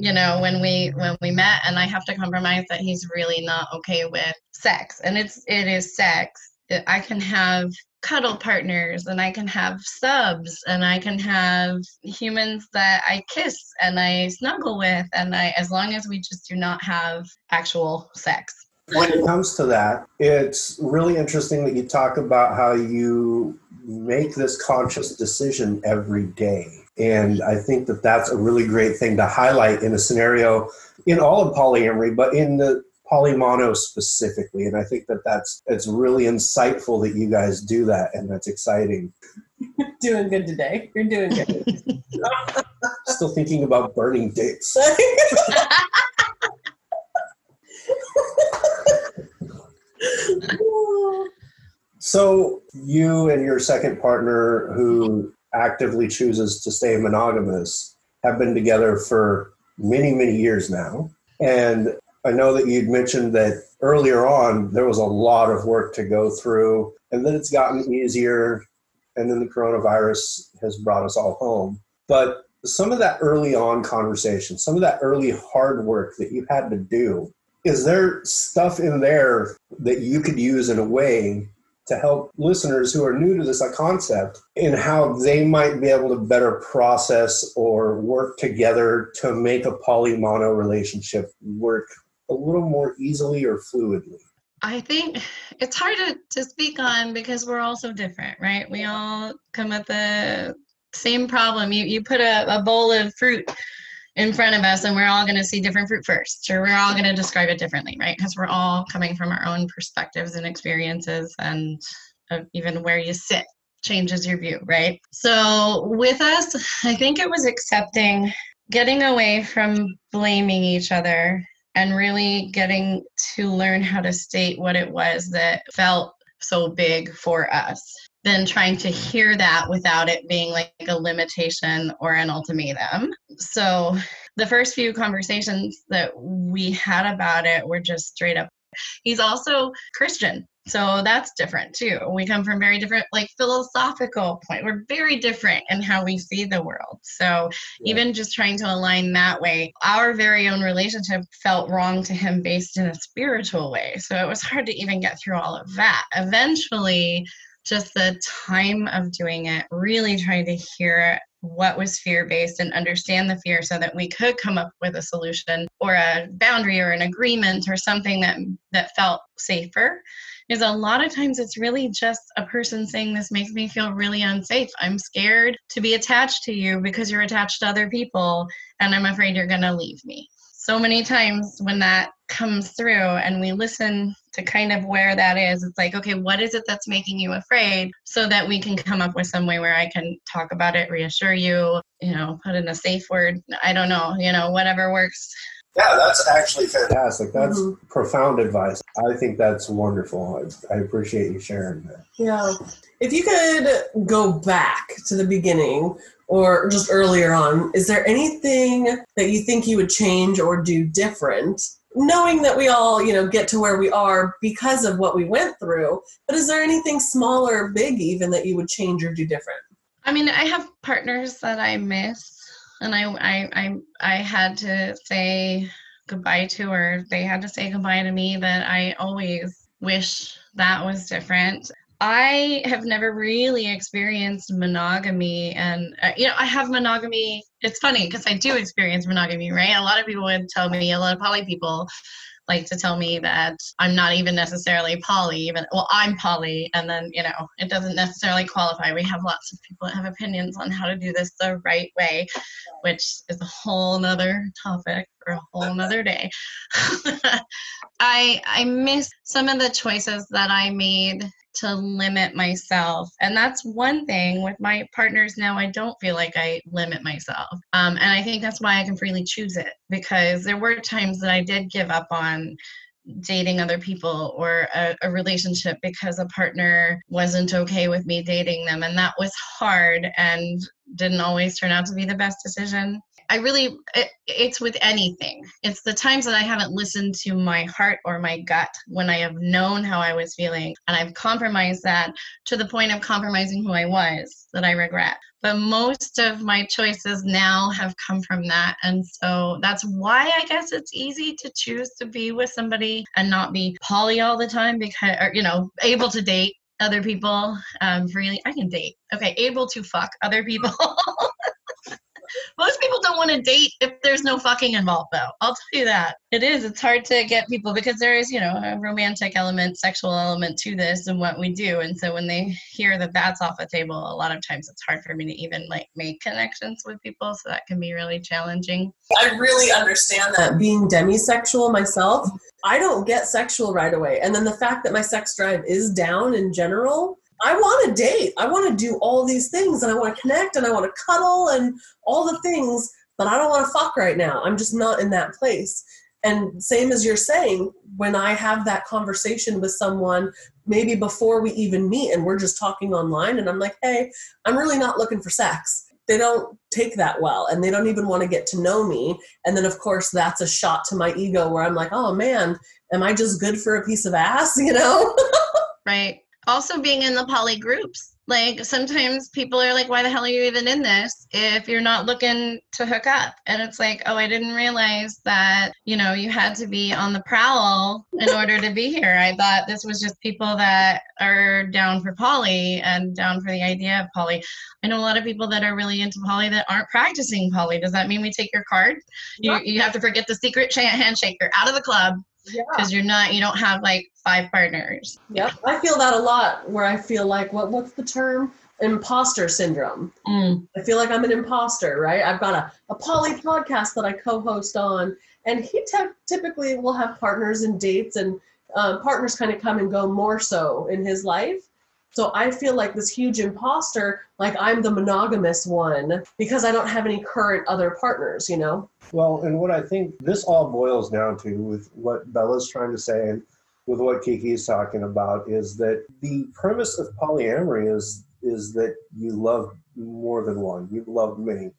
you know when we when we met and i have to compromise that he's really not okay with sex and it's it is sex i can have cuddle partners and i can have subs and i can have humans that i kiss and i snuggle with and i as long as we just do not have actual sex. When it comes to that it's really interesting that you talk about how you make this conscious decision every day. And I think that that's a really great thing to highlight in a scenario in all of polyamory, but in the polymono specifically. And I think that that's it's really insightful that you guys do that, and that's exciting. doing good today. You're doing good. Still thinking about burning dicks. so you and your second partner who actively chooses to stay monogamous have been together for many, many years now. And I know that you'd mentioned that earlier on there was a lot of work to go through, and then it's gotten easier, and then the coronavirus has brought us all home. But some of that early on conversation, some of that early hard work that you had to do, is there stuff in there that you could use in a way to help listeners who are new to this concept in how they might be able to better process or work together to make a polymono relationship work a little more easily or fluidly? I think it's hard to, to speak on because we're all so different, right? We all come at the same problem. You, you put a, a bowl of fruit in front of us and we're all going to see different fruit first or we're all going to describe it differently right because we're all coming from our own perspectives and experiences and uh, even where you sit changes your view right so with us i think it was accepting getting away from blaming each other and really getting to learn how to state what it was that felt so big for us than trying to hear that without it being like a limitation or an ultimatum. So the first few conversations that we had about it were just straight up. He's also Christian. So that's different too. We come from very different, like philosophical point. We're very different in how we see the world. So yeah. even just trying to align that way, our very own relationship felt wrong to him based in a spiritual way. So it was hard to even get through all of that. Eventually, just the time of doing it, really trying to hear what was fear based and understand the fear so that we could come up with a solution or a boundary or an agreement or something that that felt safer. Is a lot of times it's really just a person saying this makes me feel really unsafe. I'm scared to be attached to you because you're attached to other people and i'm afraid you're going to leave me so many times when that comes through and we listen to kind of where that is it's like okay what is it that's making you afraid? So that we can come up with some way where i can talk about it reassure you you know put in a safe word i don't know you know whatever works yeah that's actually fantastic that's mm-hmm. profound advice i think that's wonderful I, I appreciate you sharing that yeah if you could go back to the beginning or just earlier on, is there anything that you think you would change or do different? Knowing that we all, you know, get to where we are because of what we went through, but is there anything small or big even that you would change or do different? I mean, I have partners that I miss, and I, I, I, I had to say goodbye to, her. they had to say goodbye to me. That I always wish that was different. I have never really experienced monogamy, and uh, you know, I have monogamy. It's funny because I do experience monogamy, right? A lot of people would tell me, a lot of poly people like to tell me that I'm not even necessarily poly, even well, I'm poly, and then you know, it doesn't necessarily qualify. We have lots of people that have opinions on how to do this the right way, which is a whole nother topic for a whole nother day. I I miss some of the choices that I made to limit myself. And that's one thing with my partners now, I don't feel like I limit myself. Um, and I think that's why I can freely choose it because there were times that I did give up on dating other people or a, a, relationship because a partner wasn't okay with me dating them and that was hard and didn't always turn out to be the best decision I really, it, it's with anything. It's the times that I haven't listened to my heart or my gut when I have known how I was feeling and I've compromised that to the point of compromising who I was that I regret. But most of my choices now have come from that. And so that's why I guess it's easy to choose to be with somebody and not be poly all the time because, or, you know, able to date other people um, freely. I can date. Okay, able to fuck other people. Most people don't want to date if there's no fucking involved, though. I'll tell you that. It is. It's hard to get people because there is, you know, a romantic element, sexual element to this and what we do. And so when they hear that that's off the table, a lot of times it's hard for me to even like make connections with people. So that can be really challenging. I really understand that being demisexual myself. I don't get sexual right away. And then the fact that my sex drive is down in general I want to date. I want to do all these things and I want to connect and I want to cuddle and all the things, but I don't want to fuck right now. I'm just not in that place. And same as you're saying, when I have that conversation with someone, maybe before we even meet and we're just talking online, and I'm like, hey, I'm really not looking for sex. They don't take that well and they don't even want to get to know me. And then, of course, that's a shot to my ego where I'm like, oh man, am I just good for a piece of ass, you know? right also being in the poly groups like sometimes people are like why the hell are you even in this if you're not looking to hook up? And it's like oh i didn't realize that you know you had to be on the prowl in order to be here. I thought this was just people that are down for poly and down for the idea of poly. I know a lot of people that are really into poly that aren't practicing poly. Does that mean we take your card? You, you have to forget the secret handshake. You're out of the club because yeah. you're not you don't have like five partners. Yep i feel that a lot where i feel like what what's the term? Imposter syndrome. Mm. i feel like i'm an imposter right? I've got a, a poly podcast that i co-host on and he te- typically will have partners and dates and uh, partners kind of come and go more so in his life So I feel like this huge imposter, like I'm the monogamous one because I don't have any current other partners, you know? Well, and what I think this all boils down to with what Bella's trying to say and with what Kiki is talking about is that the premise of polyamory is is that you love more than one. You love many.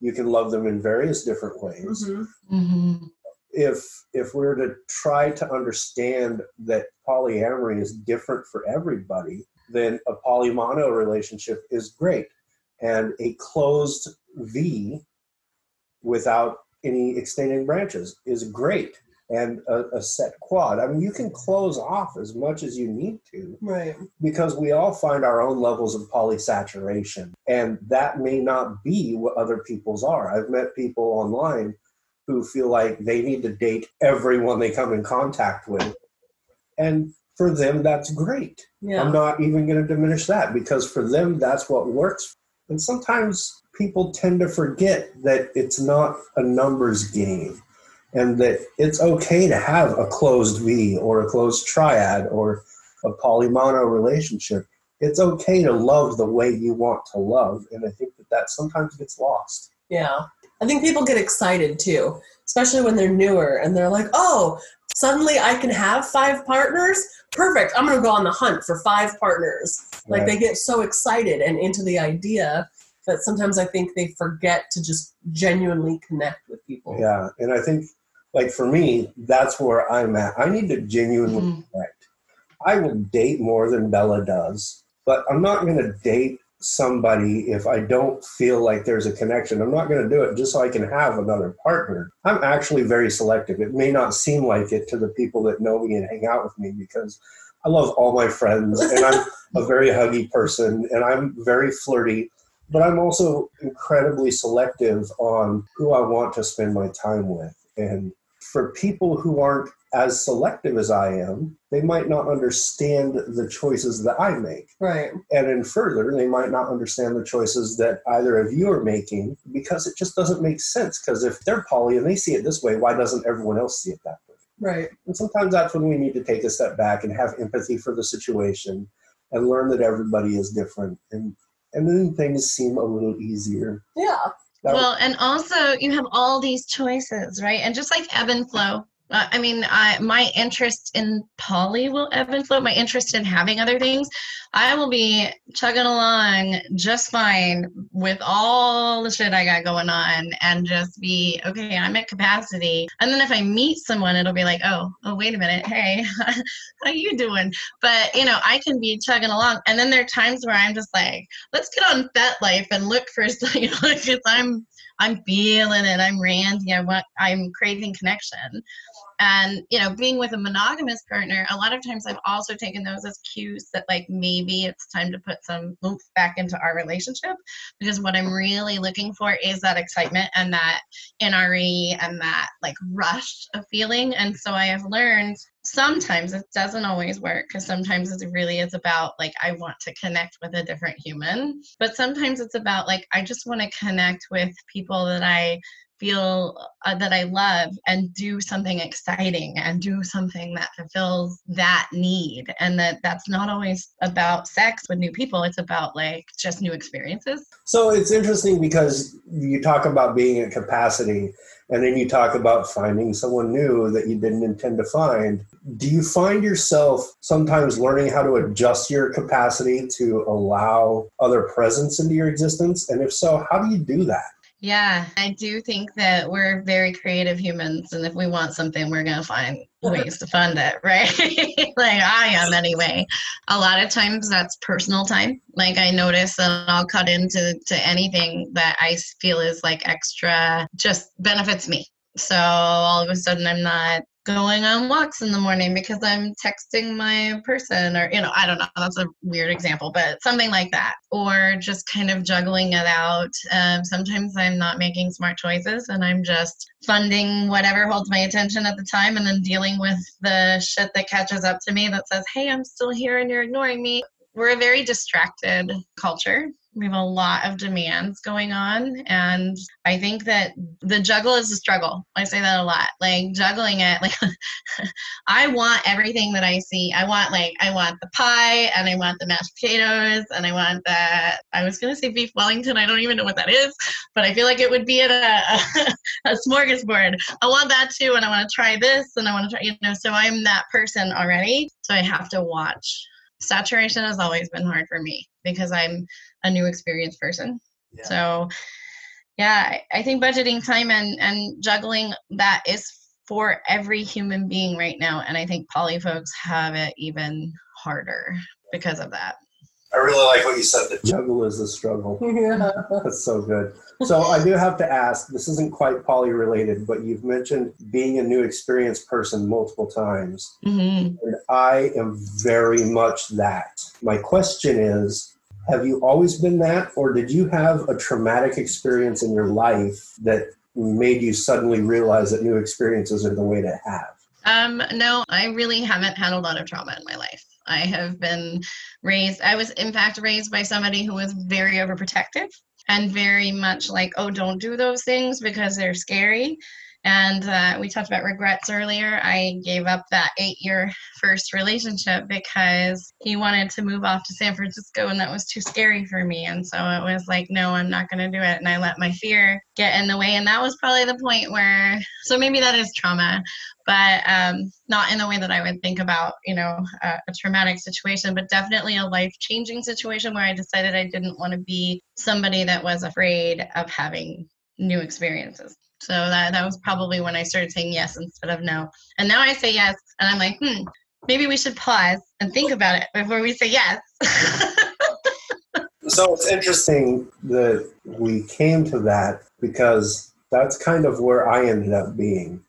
You can love them in various different ways. Mm-hmm. Mm-hmm. If if we're to try to understand that polyamory is different for everybody, then a polymono relationship is great. And a closed V without any extending branches is great. And a, a set quad. I mean, you can close off as much as you need to Right. because we all find our own levels of polysaturation and that may not be what other people's are i've met people online who feel like they need to date everyone they come in contact with and for them that's great Yeah. i'm not even going to diminish that because for them that's what works and sometimes people tend to forget that it's not a numbers game and that it's okay to have a closed v or a closed triad or a polymono relationship. It's okay to love the way you want to love, and I think that that sometimes gets lost. Yeah. I think people get excited too, especially when they're newer and they're like, oh, suddenly I can have five partners? Perfect. I'm going to go on the hunt for five partners. Like they get so excited and into the idea that sometimes I think they forget to just genuinely connect with people. Yeah, and I think, like for me, that's where I'm at. I need to genuinely Mhm. connect. I will date more than Bella does, but I'm not going to date somebody if I don't feel like there's a connection. I'm not going to do it just so I can have another partner. I'm actually very selective. It may not seem like it to the people that know me and hang out with me because I love all my friends and I'm a very huggy person and I'm very flirty, but I'm also incredibly selective on who I want to spend my time with. And for people who aren't as selective as I am, they might not understand the choices that I make. Right. And in further, they might not understand the choices that either of you are making because it just doesn't make sense. Because if they're poly and they see it this way, why doesn't everyone else see it that way? Right. And sometimes that's when we need to take a step back and have empathy for the situation and learn that everybody is different. And and then things seem a little easier. Yeah. That- Well, and also you have all these choices, right? And just like ebb and flow. Uh, I mean, I, my interest in poly will ebb and flow. My interest in having other things, I will be chugging along just fine with all the shit I got going on, and just be okay. I'm at capacity, and then if I meet someone, it'll be like, oh, oh, wait a minute, hey, how you doing? But you know, I can be chugging along, and then there are times where I'm just like, let's get on FetLife and look for, you know, because I'm I'm feeling it. I'm randy. I want. I'm craving connection. And you know, being with a monogamous partner, a lot of times I've also taken those as cues that like maybe it's time to put some oomph back into our relationship because what I'm really looking for is that excitement and that NRE and that like rush of feeling. And so I have learned sometimes it doesn't always work because sometimes it really is about like I want to connect with a different human, but sometimes it's about like I just want to connect with people that I feel uh, that I love and do something exciting and do something that fulfills that need and that that's not always about sex with new people it's about like just new experiences So it's interesting because you talk about being at capacity and then you talk about finding someone new that you didn't intend to find. Do you find yourself sometimes learning how to adjust your capacity to allow other presence into your existence? And if so, how do you do that? Yeah i do think that we're very creative humans and if we want something we're going to find ways to fund it right? Like i am anyway. A lot of times that's personal time. Like i notice that i'll cut into to anything that i feel is like extra just benefits me. So all of a sudden i'm not going on walks in the morning because i'm texting my person or you know i don't know that's a weird example but something like that. Or just kind of juggling it out. Um, sometimes i'm not making smart choices and i'm just funding whatever holds my attention at the time and then dealing with the shit that catches up to me that says hey i'm still here and you're ignoring me. We're a very distracted culture We have a lot of demands going on. And I think that the juggle is a struggle. I say that a lot. Like juggling it, like I want everything that I see. I want like I want the pie and I want the mashed potatoes and I want that I was gonna say beef Wellington. I don't even know what that is, but I feel like it would be at a, a, a smorgasbord. I want that too, and I want to try this and I want to try, you know, so I'm that person already. So I have to watch. Saturation has always been hard for me because I'm a new experience person. Yeah. So yeah, I- I think budgeting time and, and juggling that is for every human being right now. And I think poly folks have it even harder because of that. I really like what you said. The Juggle is a struggle. yeah. That's so good. So I do have to ask, this isn't quite poly related, but you've mentioned being a new experience person multiple times. hmm And I am very much that. My question is Have you always been that, or did you have a traumatic experience in your life that made you suddenly realize that new experiences are the way to have? Um, no, I really haven't had a lot of trauma in my life. I have been raised, I was in fact raised by somebody who was very overprotective and very much like, oh, don't do those things because they're scary. And uh, we talked about regrets earlier. I gave up that eight year first relationship because he wanted to move off to San Francisco and that was too scary for me. And so it was like, no, I'm not going to do it. And I let my fear get in the way. And that was probably the point where, so maybe that is trauma, but um, not in the way that I would think about, you know, a, a traumatic situation, but definitely a life changing situation where I decided I didn't want to be somebody that was afraid of having new experiences. So that, that was probably when I started saying yes instead of no. And now I say yes, and I'm like, hmm, maybe we should pause and think about it before we say yes. so it's interesting. That we came to that because that's kind of where I ended up being.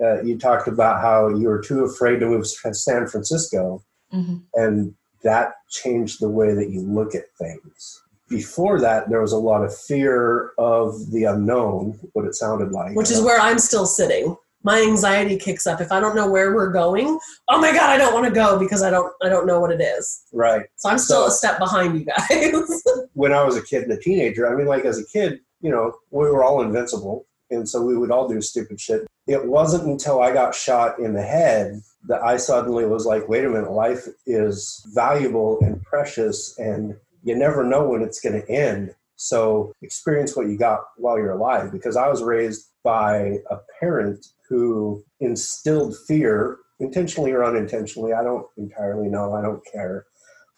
Uh, you talked about how you were too afraid to move to San Francisco, Mhm. and that changed the way that you look at things. Before that, there was a lot of fear of the unknown, what it sounded like. Which is where I'm still sitting. My anxiety kicks up if I don't know where we're going. Oh my god, I don't want to go because I don't I don't know what it is. right. So I'm still So- a step behind you guys. When I was a kid and a teenager, I mean, like as a kid, you know, we were all invincible, and so we would all do stupid shit. It wasn't until I got shot in the head that I suddenly was like, wait a minute, life is valuable and precious, and you never know when it's going to end. So experience what you got while you're alive. Because I was raised by a parent who instilled fear, intentionally or unintentionally. I don't entirely know. I don't care.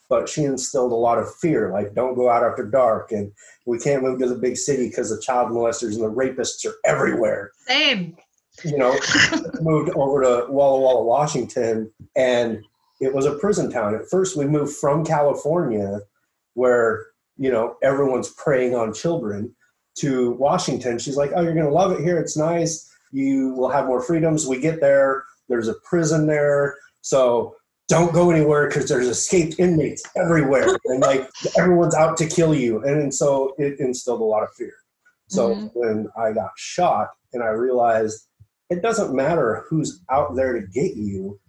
But she instilled a lot of fear, like don't go out after dark, and we can't move to the big city because the child molesters and the rapists are everywhere Same. you know, moved over to Walla Walla, Washington, and it was a prison town. At first, we moved from California, where you know everyone's preying on children, to Washington. She's like, "Oh, you're gonna love it here. It's nice. You will have more freedoms." We get there. There's a prison there, so don't go anywhere because there's escaped inmates everywhere, and like everyone's out to kill you. And so it instilled a lot of fear. So Mhm. when I got shot, and I realized it doesn't matter who's out there to get you.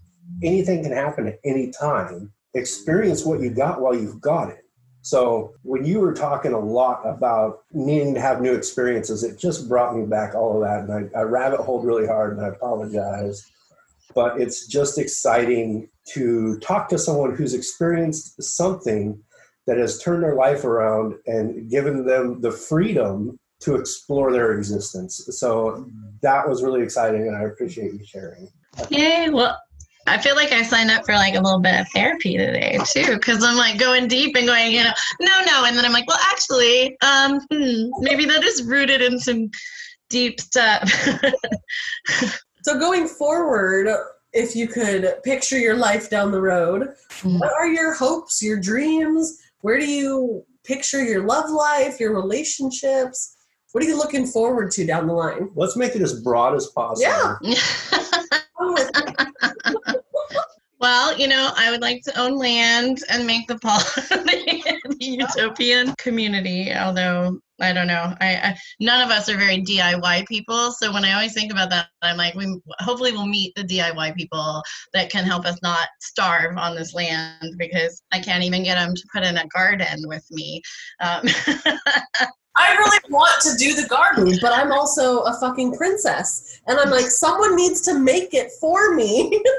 Anything can happen at any time. Experience what you got while you've got it. So when you were talking a lot about needing to have new experiences, it just brought me back all of that. And I, I rabbit holed really hard and I apologize. But it's just exciting to talk to someone who's experienced something that has turned their life around and given them the freedom to explore their existence. So that was really exciting, and I appreciate you sharing. Yay. Well, I feel like I signed up for like a little bit of therapy today too, because I'm like going deep and going, you know, no, no, and then I'm like, well, actually, um, hmm, maybe that is rooted in some deep stuff. so going forward, if you could picture your life down the road, Mhm. what are your hopes, your dreams? Where do you picture your love life, your relationships? What are you looking forward to down the line? Let's make it as broad as possible. Yeah. Well, you know, I would like to own land and make the pol- utopian community. Although I don't know, I, I, none of us are very DIY people. So when I always think about that, I'm like, we hopefully we'll meet the DIY people that can help us not starve on this land because I can't even get them to put in a garden with me. Um, I really want to do the garden, but I'm also a fucking princess. And I'm like, someone needs to make it for me.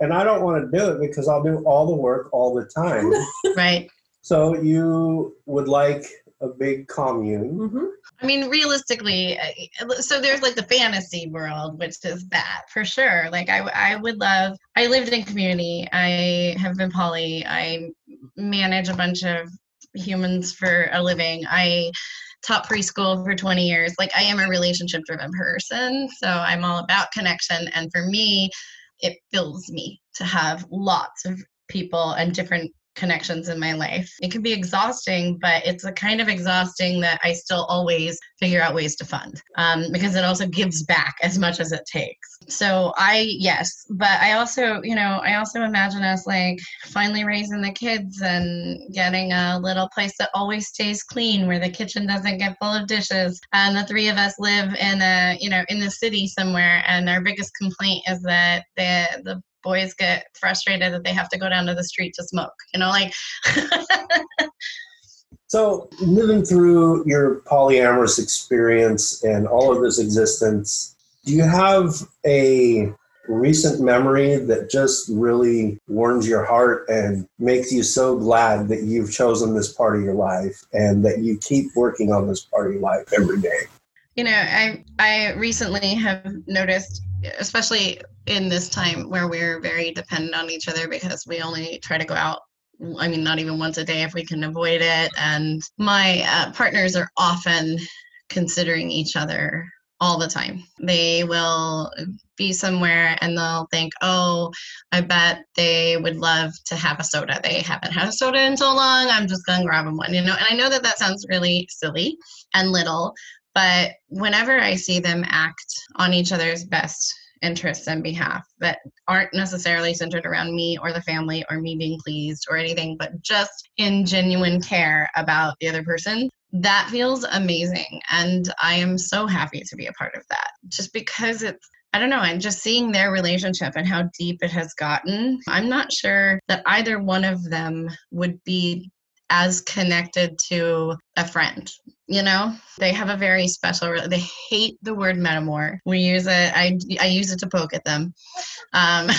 and I don't want to do it because I'll do all the work all the time. right. So you would like a big commune. mm-hmm. I mean, realistically, uh, so there's like the fantasy world, which is that for sure. Like, I, I would love, I lived in community. I have been poly. I manage a bunch of humans for a living. I taught preschool for 20 years. Like, I am a relationship driven person. So I'm all about connection. And for me, it fills me to have lots of people and different connections in my life. It can be exhausting, but it's a kind of exhausting that I still always figure out ways to fund um, because it also gives back as much as it takes. So I, yes, but I also, you know, I also imagine us like finally raising the kids and getting a little place that always stays clean where the kitchen doesn't get full of dishes. And the three of us live in a, you know, in the city somewhere. And our biggest complaint is that the, the boys get frustrated that they have to go down to the street to smoke. You know, like. so, living through your polyamorous experience and all of this existence, do you have a recent memory that just really warms your heart and makes you so glad that you've chosen this part of your life and that you keep working on this part of your life every day? You know, I I recently have noticed especially in this time where we're very dependent on each other because we only try to go out I mean, not even once a day if we can avoid it. And my uh, partners are often considering each other all the time. They will be somewhere and they'll think, oh, I bet they would love to have a soda. They haven't had a soda in so long. I'm just going to grab them one, you know? And I know that that sounds really silly and little, but whenever I see them act on each other's best interests and behalf that aren't necessarily centered around me or the family or me being pleased or anything, but just in genuine care about the other person, that feels amazing. And I am so happy to be a part of that just because it's I don't know, and just seeing their relationship and how deep it has gotten, I'm not sure that either one of them would be as connected to a friend you know? They have a very special they hate the word metamor. We use it i i use it to poke at them. Um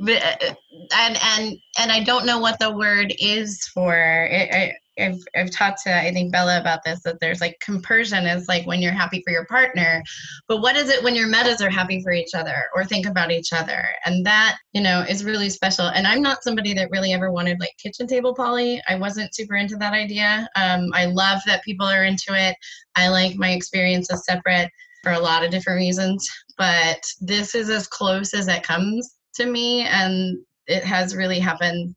but uh, and and and i don't know what the word is for it, I've, I've talked to I think Bella about this that there's like compersion is like when you're happy for your partner, but what is it when your metas are happy for each other or think about each other? And that, you know, is really special. And I'm not somebody that really ever wanted like kitchen table poly. I wasn't super into that idea. Um, I love that people are into it. I like my experiences separate for a lot of different reasons, but this is as close as it comes to me and it has really happened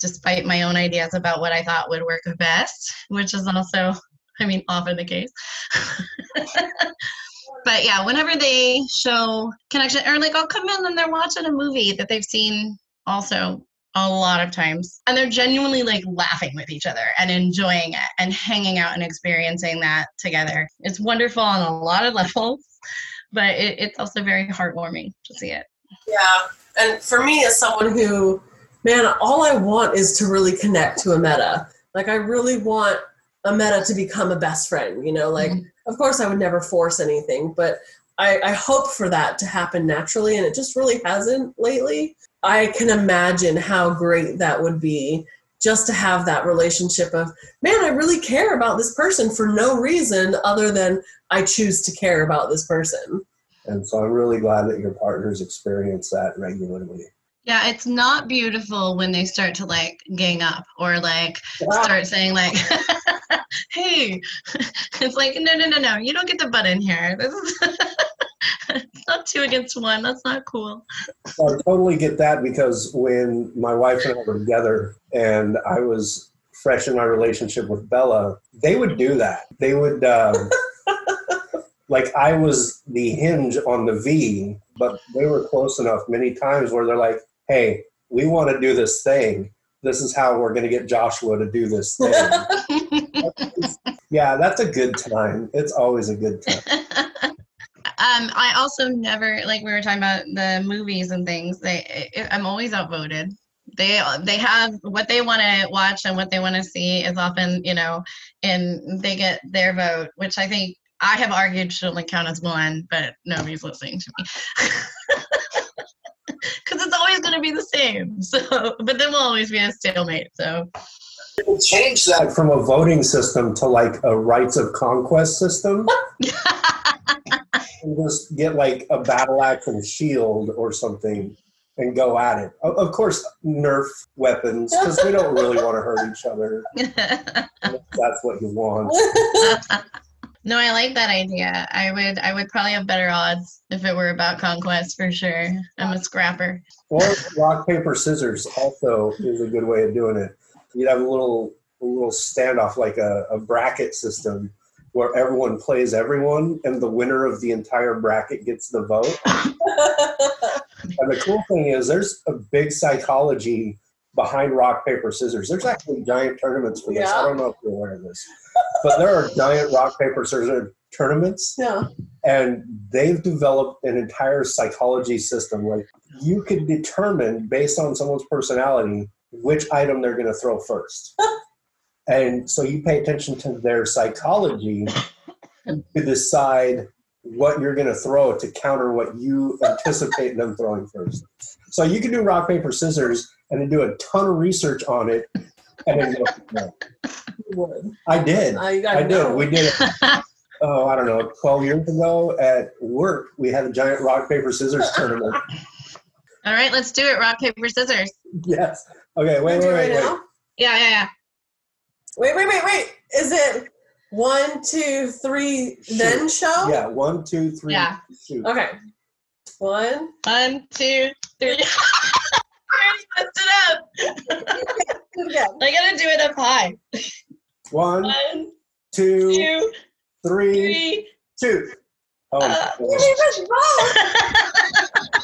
despite my own ideas about what I thought would work best, which is also, I mean, often the case. but yeah, whenever they show connection, or like I'll come in and they're watching a movie that they've seen also a lot of times, and they're genuinely like laughing with each other and enjoying it and hanging out and experiencing that together. It's wonderful on a lot of levels, but it, it's also very heartwarming to see it. Yeah. And for me, as someone who man, all I want is to really connect to a meta. Like I really want a meta to become a best friend, you know, like mm-hmm. of course I would never force anything, but I, I hope for that to happen naturally and it just really hasn't lately. I can imagine how great that would be just to have that relationship of, man, I really care about this person for no reason other than I choose to care about this person. And so I'm really glad that your partners experience that regularly. Yeah, it's not beautiful when they start to like gang up or like start saying like, "Hey," it's like, no, no, no, no, you don't get the butt in here. This is it's not two against one. That's not cool. I totally get that because when my wife and I were together, and I was fresh in my relationship with Bella, they would do that. They would. Um, like I was the hinge on the V, but they were close enough many times where they're like, hey, we want to do this thing. this is how we're going to get Joshua to do this thing. yeah, that's a good time. It's always a good time. um, I also never like we were talking about the movies and things. They, I- I'm always outvoted. They they have what they want to watch and what they want to see is often you know, and they get their vote, which I think I have argued should only count as one, but nobody's listening to me. Because it's always going to be the same. So, but then we'll always be a stalemate. So, change that. From a voting system to like a rights of conquest system. and just get like a battle axe and shield or something and go at it. Of course, nerf weapons because we don't really want to hurt each other. That's what you want. no, I like that idea. I would I would probably have better odds if it were about conquest for sure. I'm a scrapper. Or rock paper scissors also is a good way of doing it. You'd have a little a little standoff like a, a bracket system where everyone plays everyone and the winner of the entire bracket gets the vote. And the cool thing is there's a big psychology behind rock, paper, scissors. There's actually giant tournaments for this. Yeah. I don't know if you're aware of this. But there are giant rock, paper, scissors tournaments yeah. and they've developed an entire psychology system where you can determine based on someone's personality which item they're going to throw first and so you pay attention to their psychology to decide what you're going to throw to counter what you anticipate them throwing first so you can do rock paper scissors and then do a ton of research on it and then go from there. You would. i did you gotta I did. We did it. Oh, I don't know. Twelve years ago at work, we had a giant rock paper scissors tournament. All right, let's do it. Rock paper scissors. yes. Okay. Wait. Wait. Wait. right Wait. Yeah, yeah, yeah. Wait, wait, wait, wait. Is it one, two, three, then show? Yeah. One, two, three. Yeah. Shoot. Okay. One. One, two, three. I already messed it up. Do it again. I gotta do it up high. One, One, two, two, three, three. two. Oh. Uh, my You goodness. wrong.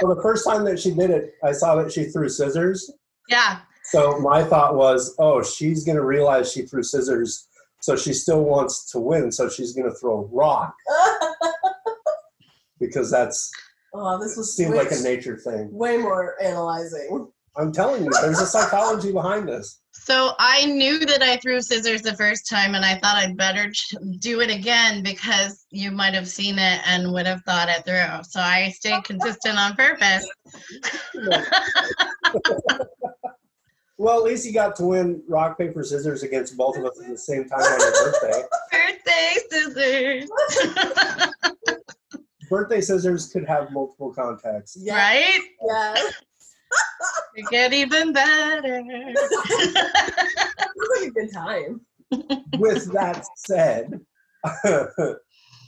So the first time that she did it, I saw that she threw scissors. yeah. So my thought was, oh, she's gonna realize she threw scissors, so she still wants to win. So she's gonna throw rock because that's oh, this was seemed like a nature thing. way more analyzing. I'm telling you, there's a psychology behind this. So I knew that I threw scissors the first time, and I thought I'd better do it again because you might have seen it and would have thought it through. So I stayed consistent on purpose. Well, at least you got to win rock, paper, scissors against both of us at the same time on your birthday. Birthday scissors. Birthday Birthday scissors could have multiple contexts. Yeah. Right? Yes. It get even better. It like a good time. With that said,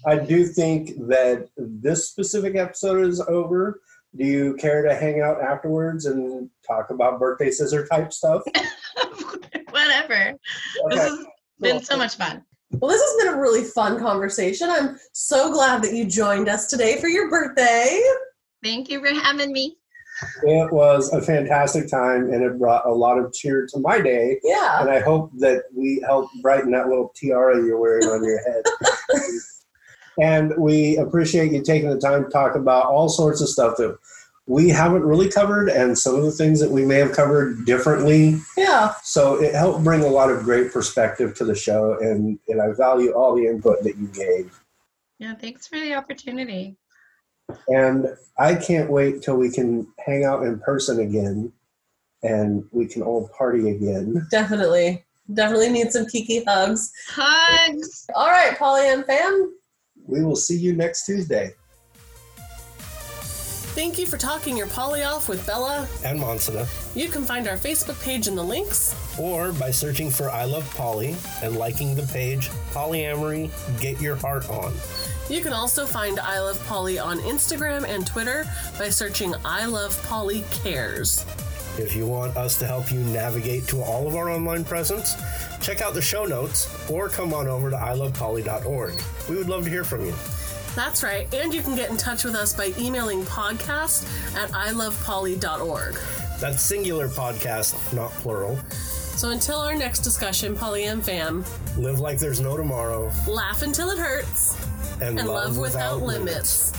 I do think that this specific episode is over. Do you care to hang out afterwards and talk about birthday scissor type stuff? Whatever. This has been so much fun. Well, this has been a really fun conversation. I'm so glad that you joined us today for your birthday. Thank you for having me. It was a fantastic time and it brought a lot of cheer to my day. Yeah. And I hope that we help brighten that little tiara you're wearing on your head. and we appreciate you taking the time to talk about all sorts of stuff that we haven't really covered and some of the things that we may have covered differently. Yeah. So it helped bring a lot of great perspective to the show and, and I value all the input that you gave. Yeah, thanks for the opportunity. And I can't wait till we can hang out in person again and we can all party again. Definitely. Definitely need some kiki hugs. Hugs. All right, Polly and fam. We will see you next Tuesday. Thank you for talking your poly off with Bella. And Monsina. You can find our Facebook page in the links. or by searching for I Love Poly and liking the page Polyamory Get Your Heart On. You can also find I Love Poly on Instagram and Twitter by searching I Love Poly Cares. If you want us to help you navigate to all of our online presence, check out the show notes or come on over to ilovepoly.org. We would love to hear from you. That's right, and you can get in touch with us by emailing podcast at ilovepoly.org. That's singular podcast, not plural. So until our next discussion, Polly and fam, Live like there's no tomorrow laugh until it hurts and, and love, without, limits.